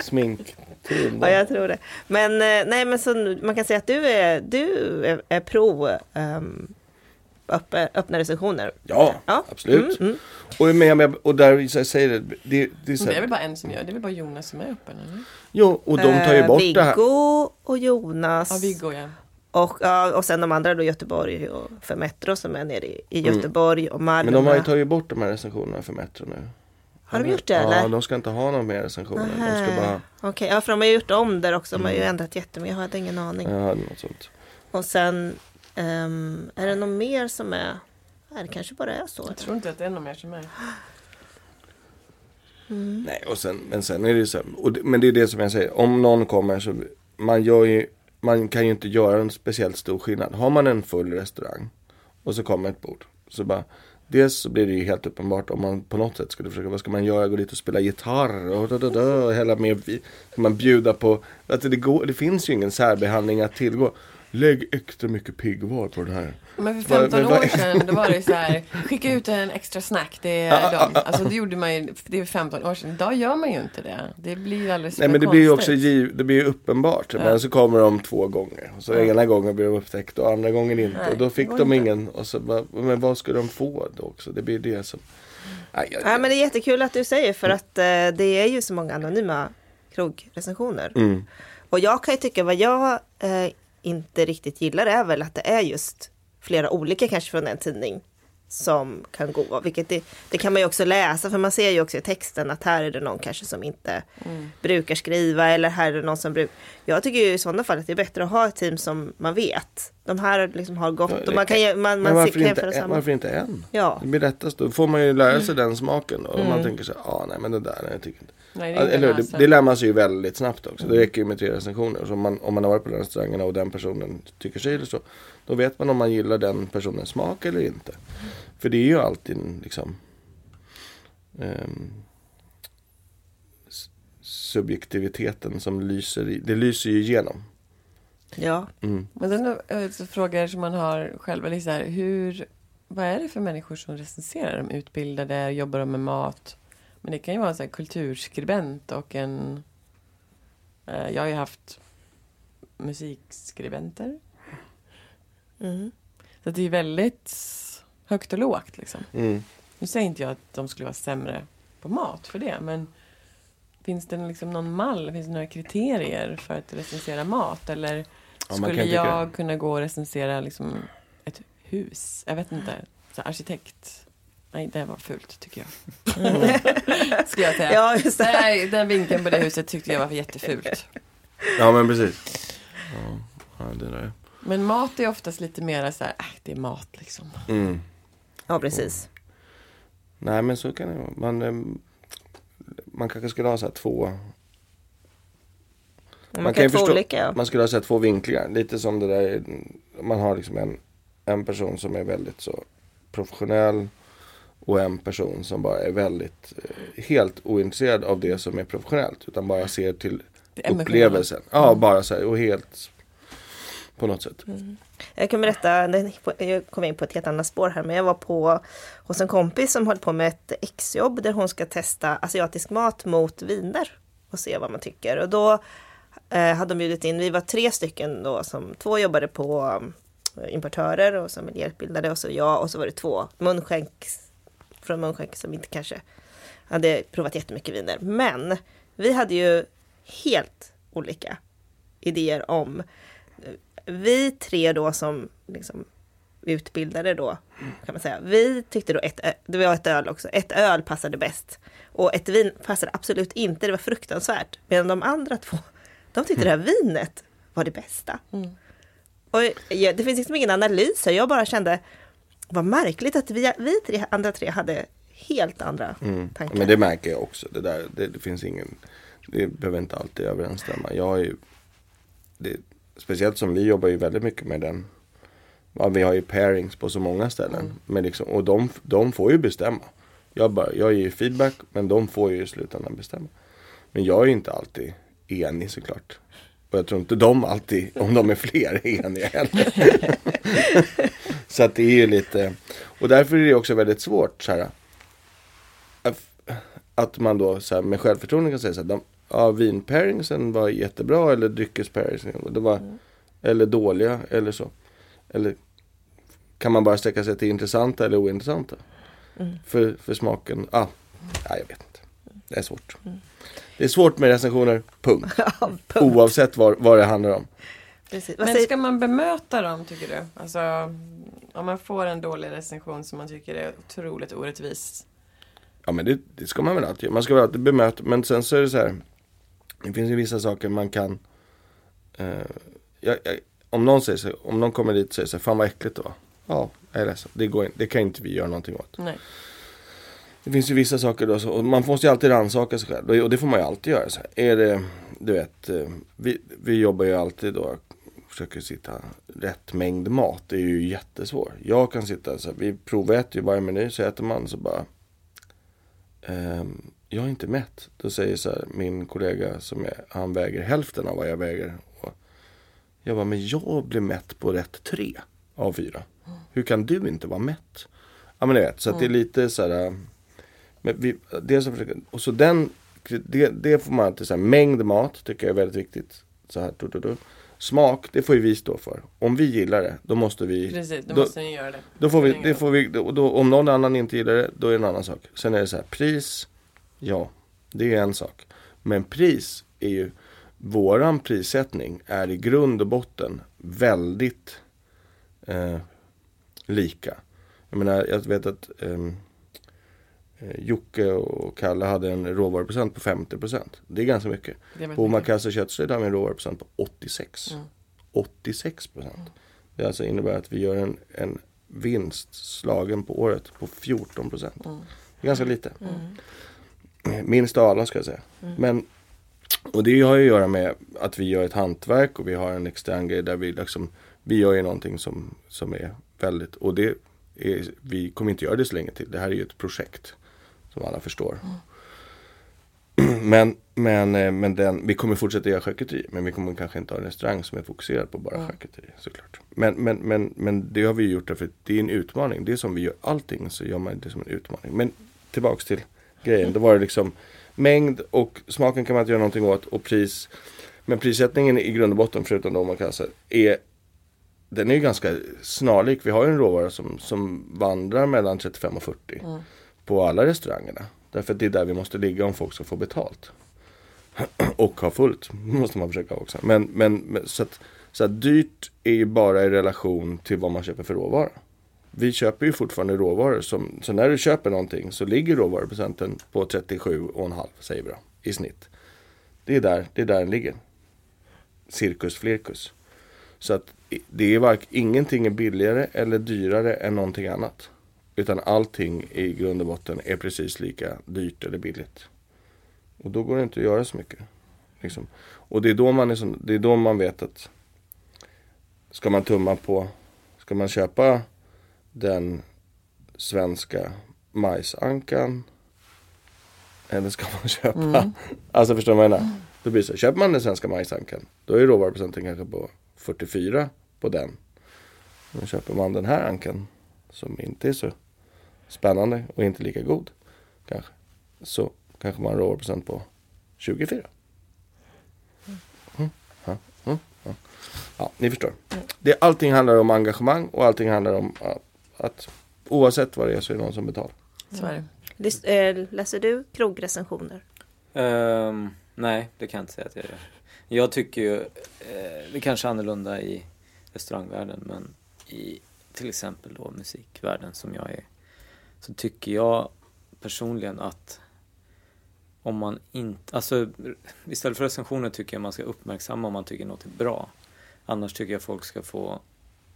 sminkteam. Ja, jag tror det. Men eh, nej, men så, man kan säga att du är, du är, är pro ehm, öppna, öppna recensioner. Ja, Ja. absolut. Mm, mm. Och, jag, och där jag säger det, det, det är så det är väl bara en som gör det. är väl bara Jonas som är öppen, eller? Jo, och de tar ju Eh, bort Viggo det här. och Jonas. Ja, Viggo ja. Och, ja, och sen de andra då Göteborg och för Metro som är nere i, i Göteborg och Malmö. Mm. Men de har ju tagit bort de här recensionerna för Metro nu. Har de gjort det eller? Ja, de ska inte ha någon mer recensioner. De ska bara, Okej, ja för de har ju gjort om där också. De har ju Mm. ändrat jättemycket. Jag hade ingen aning. ja, något sånt. Och sen ehm, är det något mer som är... Nej, det kanske bara är så. Jag tror inte att det är någon mer som är. Nej, och sen, men sen är det ju så det, men det är det som jag säger, om någon kommer så, man gör ju, man kan ju inte göra en speciellt stor skillnad. Har man en full restaurang och så kommer ett bord, så bara, dels så blir det ju helt uppenbart om man på något sätt skulle försöka, vad ska man göra, gå dit och spela gitarr och da, da, da, och hälla med, ska man bjuda på, att det, går, det finns ju ingen särbehandling att tillgå. Lägg extra mycket piggvar på det här. Men för Vad- 15 men vad- år sedan då var det så här, skicka ut en extra snack, det är de. Alltså det gjorde man ju, det är 15 år sedan. Idag gör man ju inte det. Det blir ju alldeles Nej men det blir ju också konstigt. giv, det blir ju uppenbart. Men så kommer de två gånger. Och så ena gången blir de upptäckt och andra gången inte. Nej, och då fick de inte. ingen. Och så bara, men vad ska de få då också? Det blir det som... Nej, jag, Ja, men det är jättekul att du säger för att eh, det är ju så många anonyma krogrecensioner. mm. Och jag kan ju tycka vad jag eh, inte riktigt gillar är väl att det är just flera olika kanske från en tidning som kan gå. Vilket det, det kan man ju också läsa för man ser ju också i texten att här är det någon kanske som inte brukar skriva eller här är det någon som brukar. Jag tycker ju i sådana fall att det är bättre att ha ett team som man vet. De här liksom har gått och man kan ju, man, men man varför inte, en, varför inte en? Ja. Det blir lättast. Då får man ju lära sig den smaken. Och man tänker så här, ah, nej men det där, nej, jag tycker inte. Nej, det Eller det, det lär man sig ju väldigt snabbt också. Det räcker ju med tre recensioner. Så om man, om man har varit på den restaurangen och den personen tycker sig eller så. Då vet man om man gillar den personens smak eller inte. För det är ju alltid liksom s- subjektiviteten som lyser i, det lyser ju igenom. Ja. Mm. Men sen så frågor som man har själv, eller så här, hur, vad är det för människor som recenserar? De utbildade, jobbar de med mat? Men det kan ju vara en så här kulturskribent och en... Eh, jag har ju haft musikskribenter. Mm. Så det är väldigt högt och lågt liksom. Mm. Nu säger inte jag att de skulle vara sämre på mat för det, men finns det liksom någon mall, finns det några kriterier för att recensera mat? Eller Ja, skulle jag kunna gå och recensera liksom ett hus? Jag vet inte. Så arkitekt? Nej, det var fult tycker jag. Ska jag säga. Ja, just det. Nej, den vinkeln på det huset tyckte jag var jättefult. Ja men precis. Ja, det där. Men mat är oftast lite mer så här, äh, det är mat liksom. Mm. ja, precis. Nej men så kan det vara. Man, ehm, man kanske skulle ha så här två Man, Man kan ju förstå- olika. Ja. Man skulle ha sett två vinklingar. Lite som det där, man har liksom en, en person som är väldigt så professionell och en person som bara är väldigt, eh, helt ointresserad av det som är professionellt. Utan bara ser till upplevelsen. Ja, bara så här och helt på något sätt. Jag kan berätta, jag kom in på ett helt annat spår här, men jag var på hos en kompis som håller på med ett exjobb där hon ska testa asiatisk mat mot viner och se vad man tycker. Och då eh, hade de bjudit in, vi var tre stycken då, som två jobbade på eh, importörer och som miljöutbildade och så jag och så var det två munskänk från munskänk som inte kanske hade provat jättemycket viner. Men vi hade ju helt olika idéer om vi tre då som liksom utbildade då, kan man säga. Vi tyckte då ett, ö- det var ett öl också, ett öl passade bäst. Och ett vin passade absolut inte, det var fruktansvärt. Medan de andra två, de tyckte det här vinet var det bästa. Och ja, det finns liksom ingen analys här, jag bara kände, vad märkligt att vi, vi tre, andra tre hade helt andra tankar. Mm. Men det märker jag också. Det, där, det, det finns ingen, det behöver inte alltid överensstämma. Jag har ju, det, speciellt som vi jobbar ju väldigt mycket med den. Ja, vi har ju pairings på så många ställen. Men liksom, och de, de får ju bestämma. Jag, bara, jag ger ju feedback men de får ju i slutändan bestämma. Men jag är ju inte alltid enig såklart. Och jag tror inte de alltid, om de är fler, är eniga heller. så att det är ju lite, och därför är det också väldigt svårt så här. Att, man då så här, med självförtroende kan säga så här, de, ja, vinpairingsen var jättebra eller dryckespairingsen, det var, eller dåliga eller så. Eller kan man bara sträcka sig till intressanta eller ointressanta? Mm. För, för smaken, ah, ja, jag vet inte. Det är svårt. Det är svårt med recensioner, punkt. Oavsett vad, vad det handlar om. Precis. Men ska man bemöta dem tycker du? Alltså om man får en dålig recension som man tycker är otroligt orättvis. Ja men det, det ska man väl alltid göra. Man ska väl alltid bemöta. Men sen så är det så här. Det finns ju vissa saker man kan. Eh, jag, jag, om någon säger så, om någon kommer dit och säger så här, fan vad äckligt det var. Ja, jag är ledsen. Det, går in, det kan inte vi göra någonting åt. Nej. Det finns ju vissa saker då, så, och man måste ju alltid rannsaka sig själv. Och det får man ju alltid göra. Så här. Är det, du vet, eh, vi, vi jobbar ju alltid då, försöker sitta rätt mängd mat. Det är ju jättesvårt. Jag kan sitta så här, vi proväter ju varje meny, så äter man så bara ehm, jag är inte mätt. Då säger så här, min kollega som är, han väger hälften av vad jag väger. Och jag bara, men jag blir mätt på rätt tre av fyra. Hur kan du inte vara mätt? Ja men du vet, så att det är lite så här. Men vi, det som försöker, och så den, det, det får man alltid säga, mängd mat tycker jag är väldigt viktigt. Så här, du, du, du. Smak, det får ju vi stå för. Om vi gillar det, då måste vi Precis, då, då- måste ni göra det. då får vi, det får vi, då, då, om någon annan inte gillar det, då är det en annan sak. Sen är det så här, pris, ja, det är en sak. Men pris är ju, våran prissättning är i grund och botten väldigt eh, lika. Jag menar, jag vet att eh, Jocke och Kalle hade en råvaruprocent på 50%. Det är ganska mycket. På. Omakase köttslöjd har vi en råvaruprocent på 86. Mm. 86 procent. Det alltså innebär att vi gör en, en vinst slagen på året på 14 procent. Mm. Det är ganska lite. Minst av alla ska jag säga. Men, och det har ju att göra med att vi gör ett hantverk och vi har en extern grej där vi liksom, vi gör ju någonting som, som är väldigt, och det är, vi kommer inte göra det så länge till. Det här är ju ett projekt. Som alla förstår. Men, men, eh, men den, vi kommer fortsätta göra charkuteri. Men vi kommer kanske inte ha en restaurang som är fokuserad på bara charkuteri såklart. Men, men, men, men det har vi gjort därför att det är en utmaning. Det är som vi gör allting så gör man det som en utmaning. Men tillbaks till grejen. Då var det liksom mängd och smaken kan man inte göra någonting åt och pris. Men prissättningen i grund och botten förutom då man säga är den är ju ganska snarlik. Vi har ju en råvara som, som vandrar mellan 35 och 40 på alla restaurangerna. Därför att det är där vi måste ligga om folk ska få betalt. och ha fullt, måste man försöka också. Men, men, så, att, så att dyrt är ju bara i relation till vad man köper för råvara. Vi köper ju fortfarande råvaror. Som, så när du köper någonting så ligger råvaruprocenten på 37,5 säger vi då, i snitt. Det är där, det är där den ligger. Cirkus flirkus. Så att det är ingenting är billigare eller dyrare än någonting annat. Utan allting i grund och botten är precis lika dyrt eller billigt. Och då går det inte att göra så mycket. Liksom. Och det är, då man är det är då man vet att ska man tumma på, ska man köpa den svenska majsankan eller ska man köpa, alltså förstår du vad jag menar? Då blir det så, köper man den svenska majsankan då är råvaruprocenten kanske på 44 på den. Men köper man den här ankan som inte är så spännande och inte lika god kanske. Så kanske man har råvaruprocent på 24. Mm, ja, mm, ja. ja, ni förstår. Det, allting handlar om engagemang och allting handlar om att, att oavsett vad det är så är det någon som betalar. Så är det. Eh, Läser du krogrecensioner? Ehm, nej, det kan jag inte säga att jag gör. Jag tycker ju, eh, det kanske är annorlunda i restaurangvärlden, men i till exempel då musikvärlden som jag är, så tycker jag personligen att om man inte, alltså istället för recensioner tycker jag man ska uppmärksamma om man tycker något är bra. Annars tycker jag folk ska få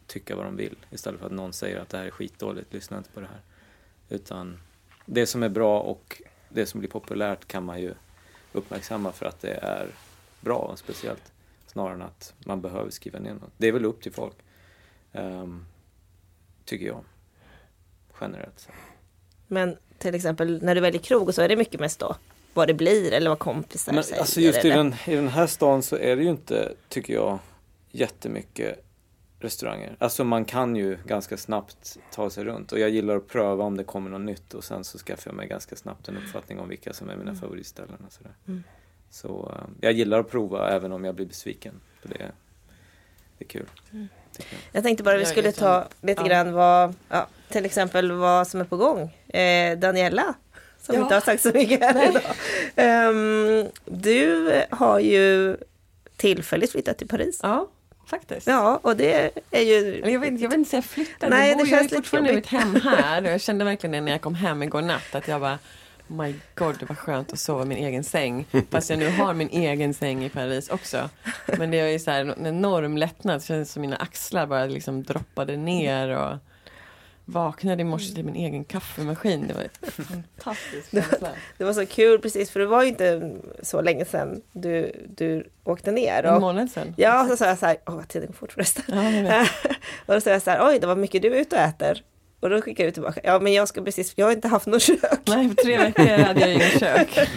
tycka vad de vill istället för att någon säger att det här är skitdåligt, lyssna inte på det här. Utan det som är bra och det som blir populärt kan man ju uppmärksamma för att det är bra och speciellt. Snarare än att man behöver skriva ner något. Det är väl upp till folk. Um, tycker jag. Generellt sett. Men till exempel när du väljer krog och så är det mycket mest då vad det blir eller vad kompisar Men säger. alltså just i den, i den här stan så är det ju inte, tycker jag, jättemycket restauranger. Alltså man kan ju ganska snabbt ta sig runt och jag gillar att pröva om det kommer något nytt och sen så skaffar jag mig ganska snabbt en uppfattning om vilka som är mina favoritställen och sådär. Mm. Så eh, jag gillar att prova även om jag blir besviken. För det, det är kul. Jag tänkte bara vi skulle ta lite grann vad, ja, till exempel vad som är på gång. Eh, Daniela, som Ja. inte har sagt så mycket här idag. Ehm, du har ju tillfälligt flyttat till Paris. Ja, faktiskt. Ja, och det är ju... Jag vet, jag vet inte säga flyttade. Nej, jag det bor, jag känns är lite fortfarande i mitt hem här. Jag kände verkligen det när jag kom hem igår natt. Att jag bara, my god, det var skönt att sova i min egen säng. Fast jag nu har min egen säng i Paris också. Men det är ju så här en enorm lättnad. Det känns som mina axlar bara liksom droppade ner. Och vaknade i morse till min egen kaffemaskin. Det var en fantastisk känsla. Det var så kul precis för det var ju inte så länge sedan du, du åkte ner. En Och, månad sedan. ja, så sa jag så här, åh vad tiden går fort förresten. Ja, och då sa jag så här, oj det var mycket du är ute och äter. Och då skickade du tillbaka, ja men jag ska precis, jag har inte haft något kök. Nej, för tre veckor hade jag inget kök.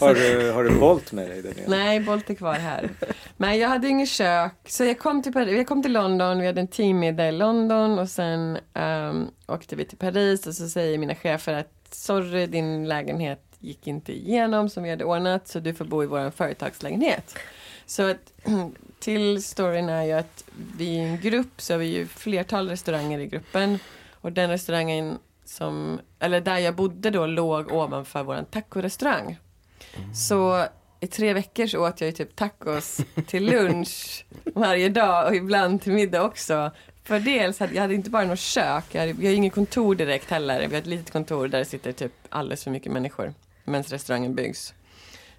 Har du, har du Bolt med dig Daniel? Nej, Bolt är kvar här. Men jag hade inget kök. Så jag kom till, Paris, jag kom till London, vi hade en teammiddag i London och sen um, åkte vi till Paris och så säger mina chefer att sorry, din lägenhet gick inte igenom som vi hade ordnat så du får bo i vår företagslägenhet. Så att, till storyn är ju att vi är en grupp så har vi ju flertal restauranger i gruppen och den restaurangen som, eller där jag bodde då låg ovanför våran tacorestaurang. Så i tre veckor så åt jag ju typ tacos till lunch varje dag och ibland till middag också. För dels hade jag hade inte bara något kök, jag hade, har ju inget kontor direkt heller. Vi har ett litet kontor där det sitter typ alldeles för mycket människor medan restaurangen byggs.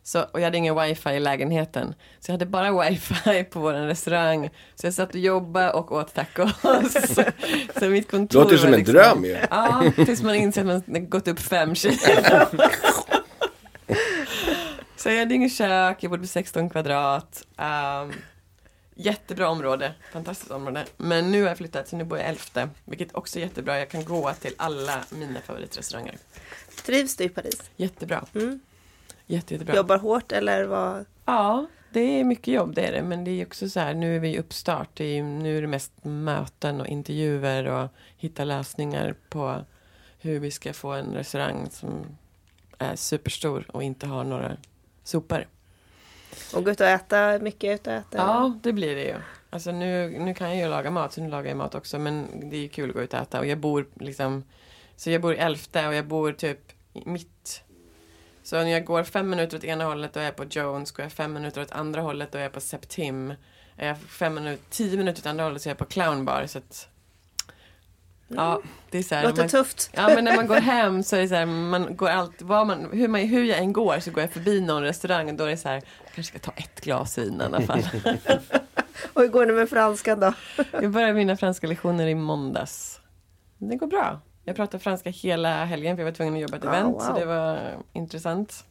Så, och jag hade ingen wifi i lägenheten. Så jag hade bara wifi på vår restaurang. Så jag satt och jobbade och åt tacos. så mitt kontor Låter som en liksom- dröm ju. Ja, tills man inser att man gått upp fem kilo. Så jag hade inget kök, jag bodde på 16 kvadrat. Um, jättebra område, fantastiskt område. Men nu har jag flyttat så nu bor jag i Elfte, vilket också är jättebra. Jag kan gå till alla mina favoritrestauranger. Trivs du i Paris? Jättebra. Mm. Jätte, jättebra. Jobbar hårt eller vad? Ja, det är mycket jobb det är det. Men det är också så här, nu är vi i uppstart. Det är, nu är det mest möten och intervjuer och hitta lösningar på hur vi ska få en restaurang som är superstor och inte har några sopor. Och gå ut och äta, mycket ut och äta? Ja, det blir det ju. Alltså nu, nu kan jag ju laga mat, så nu lagar jag mat också. Men det är ju kul att gå ut och äta. Och jag bor liksom... Så jag bor i Elfte och jag bor typ mitt. Så när jag går fem minuter åt ena hållet då är jag på Jones. Går jag fem minuter åt andra hållet då är jag på Septim. Är jag fem minuter, tio minuter åt andra hållet så är jag på Clown Bar. Så att, ja, det är så här, Låter man, tufft. Ja men när man går hem så är det så här, man går allt, vad man, hur, man, hur jag än går så går jag förbi någon restaurang och då är det så här, jag kanske ska ta ett glas vin i alla fall. Och hur går det med franskan då? Jag började mina franska lektioner i måndags. Det går bra. Jag pratade franska hela helgen för jag var tvungen att jobba ett Ah, event wow. så det var intressant.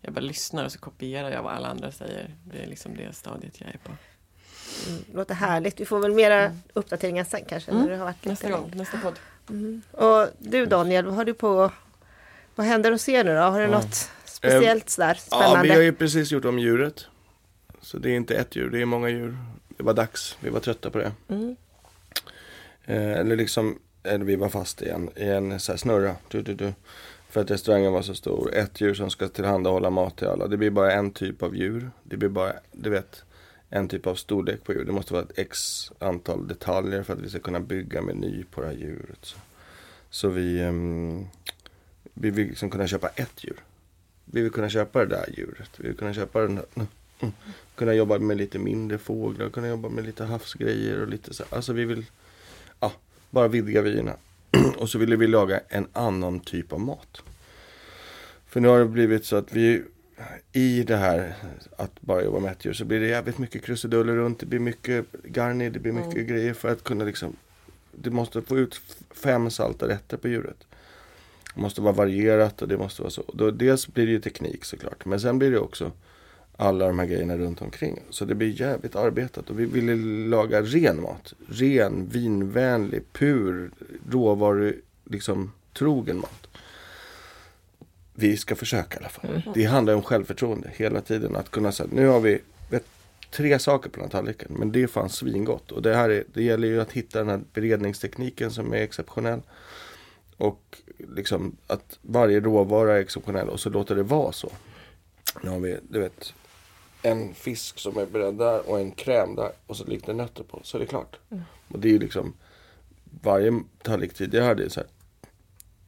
Jag bara lyssnar och så kopierar jag vad alla andra säger. Det är liksom det stadiet jag är på. Låter härligt. Vi får väl mera uppdateringar sen kanske. När du har varit Mm. Nästa gång, nästa podd. Och du Daniel, vad har du på? Vad händer hos er nu då? Har du något speciellt sådär Ja, spännande? vi har ju precis gjort om djuret. Så det är inte ett djur, det är många djur. Det var dags, vi var trötta på det. Mm. Eh, eller liksom, eller vi var fast i en, i en så här snurra. Du, du, du. För att restaurangen var så stor. Ett djur som ska tillhandahålla mat till alla. Det blir bara en typ av djur. Det blir bara, du vet, en typ av storlek på djur. Det måste vara ett x antal detaljer för att vi ska kunna bygga meny på det här djuret. Så, så vi, um, vi vill liksom kunna köpa ett djur. Vi vill kunna köpa det där djuret. Vi vill kunna köpa den här, mm, mm. kunna jobba med lite mindre fåglar, kunna jobba med lite havsgrejer och lite så. Alltså vi vill ja, bara vidga vyerna. och så ville vi laga en annan typ av mat. För nu har det blivit så att vi i det här att bara jobba med ett djur så blir det jävligt mycket krusiduller runt. Det blir mycket garni, det blir mycket grejer för att kunna liksom Du måste få ut fem salta rätter på djuret. Det måste vara varierat och det måste vara så. Då, dels blir det ju teknik såklart. Men sen blir det också alla de här grejerna runt omkring. Så det blir jävligt arbetat. Och vi ville laga ren mat. Ren, vinvänlig, pur, råvaru, liksom trogen mat. Vi ska försöka i alla fall. Det handlar om självförtroende hela tiden. Att kunna säga, nu har vi vet, tre saker på den här tallriken. Men det är fan svingott. Och det här är, det gäller ju att hitta den här beredningstekniken som är exceptionell. Och liksom att varje råvara är exceptionell och så låter det vara så. Nu har vi, du vet, en fisk som är beredd där och en kräm där och så lite nötter på. Så är det klart. Och det är ju liksom varje tallrik tidigare hade så här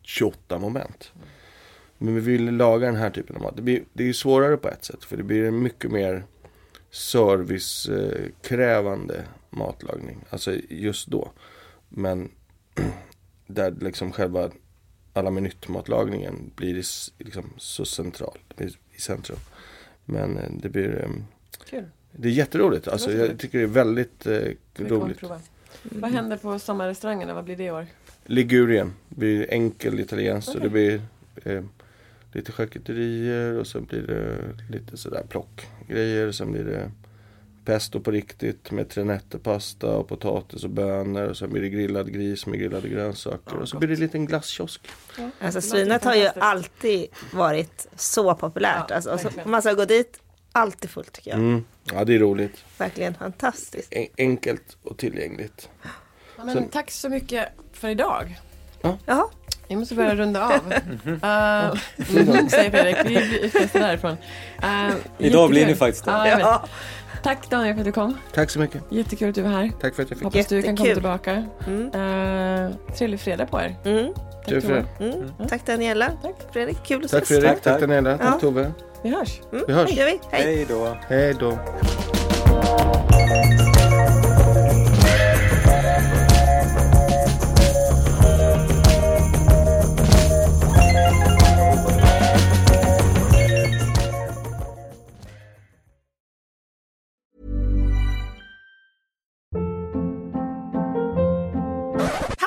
28 moment. Men vi vill laga den här typen av mat. Det, blir, det är ju svårare på ett sätt för det blir en mycket mer servicekrävande matlagning. Alltså just då. Men där liksom själva alla minutmatlagningen blir liksom så central. I centrum. Men eh, det blir ehm, Kul. Det är jätteroligt. Alltså, jag tycker det är väldigt eh, roligt. prova. Vad händer på sommarrestaurangerna? Vad blir det i år? Ligurien. Det blir enkel italienskt. så Okej. Det blir eh, lite charkuterier och så blir det lite sådär plockgrejer. Sen blir det pesto på riktigt med trenettepasta och potatis och bönor. Och sen blir det grillad gris med grillade grönsaker. och så blir det en liten glasskiosk. Alltså Det svinet har ju alltid varit så populärt. Ja, alltså, alltså, man ska gå dit, alltid fullt tycker jag. Mm. Ja, det är roligt. Verkligen fantastiskt. En- enkelt och tillgängligt. Ja, men Sen- Tack så mycket för idag. Jaha, Vi måste börja runda av. uh, säger Fredrik, vi utkastade därifrån. Uh, Idag blir ni faktiskt det. Ja, vet. ja. Tack Daniel för att du kom. Tack så mycket. Jättekul att du var här. Tack för att jag fick. Hoppas du kan komma Jättekul. tillbaka. Mm. Uh, trevlig fredag på er. Mm. Tack, Tove. Fred. Mm. Tack Daniela. Tack. Fredrik, kul att Tack ses. Fredrik. Tack, Tack tack. Daniela. Tack Ja. Tove. Vi hörs. Mm. Vi hörs. Det gör vi. Hej. Hej då. Hej då.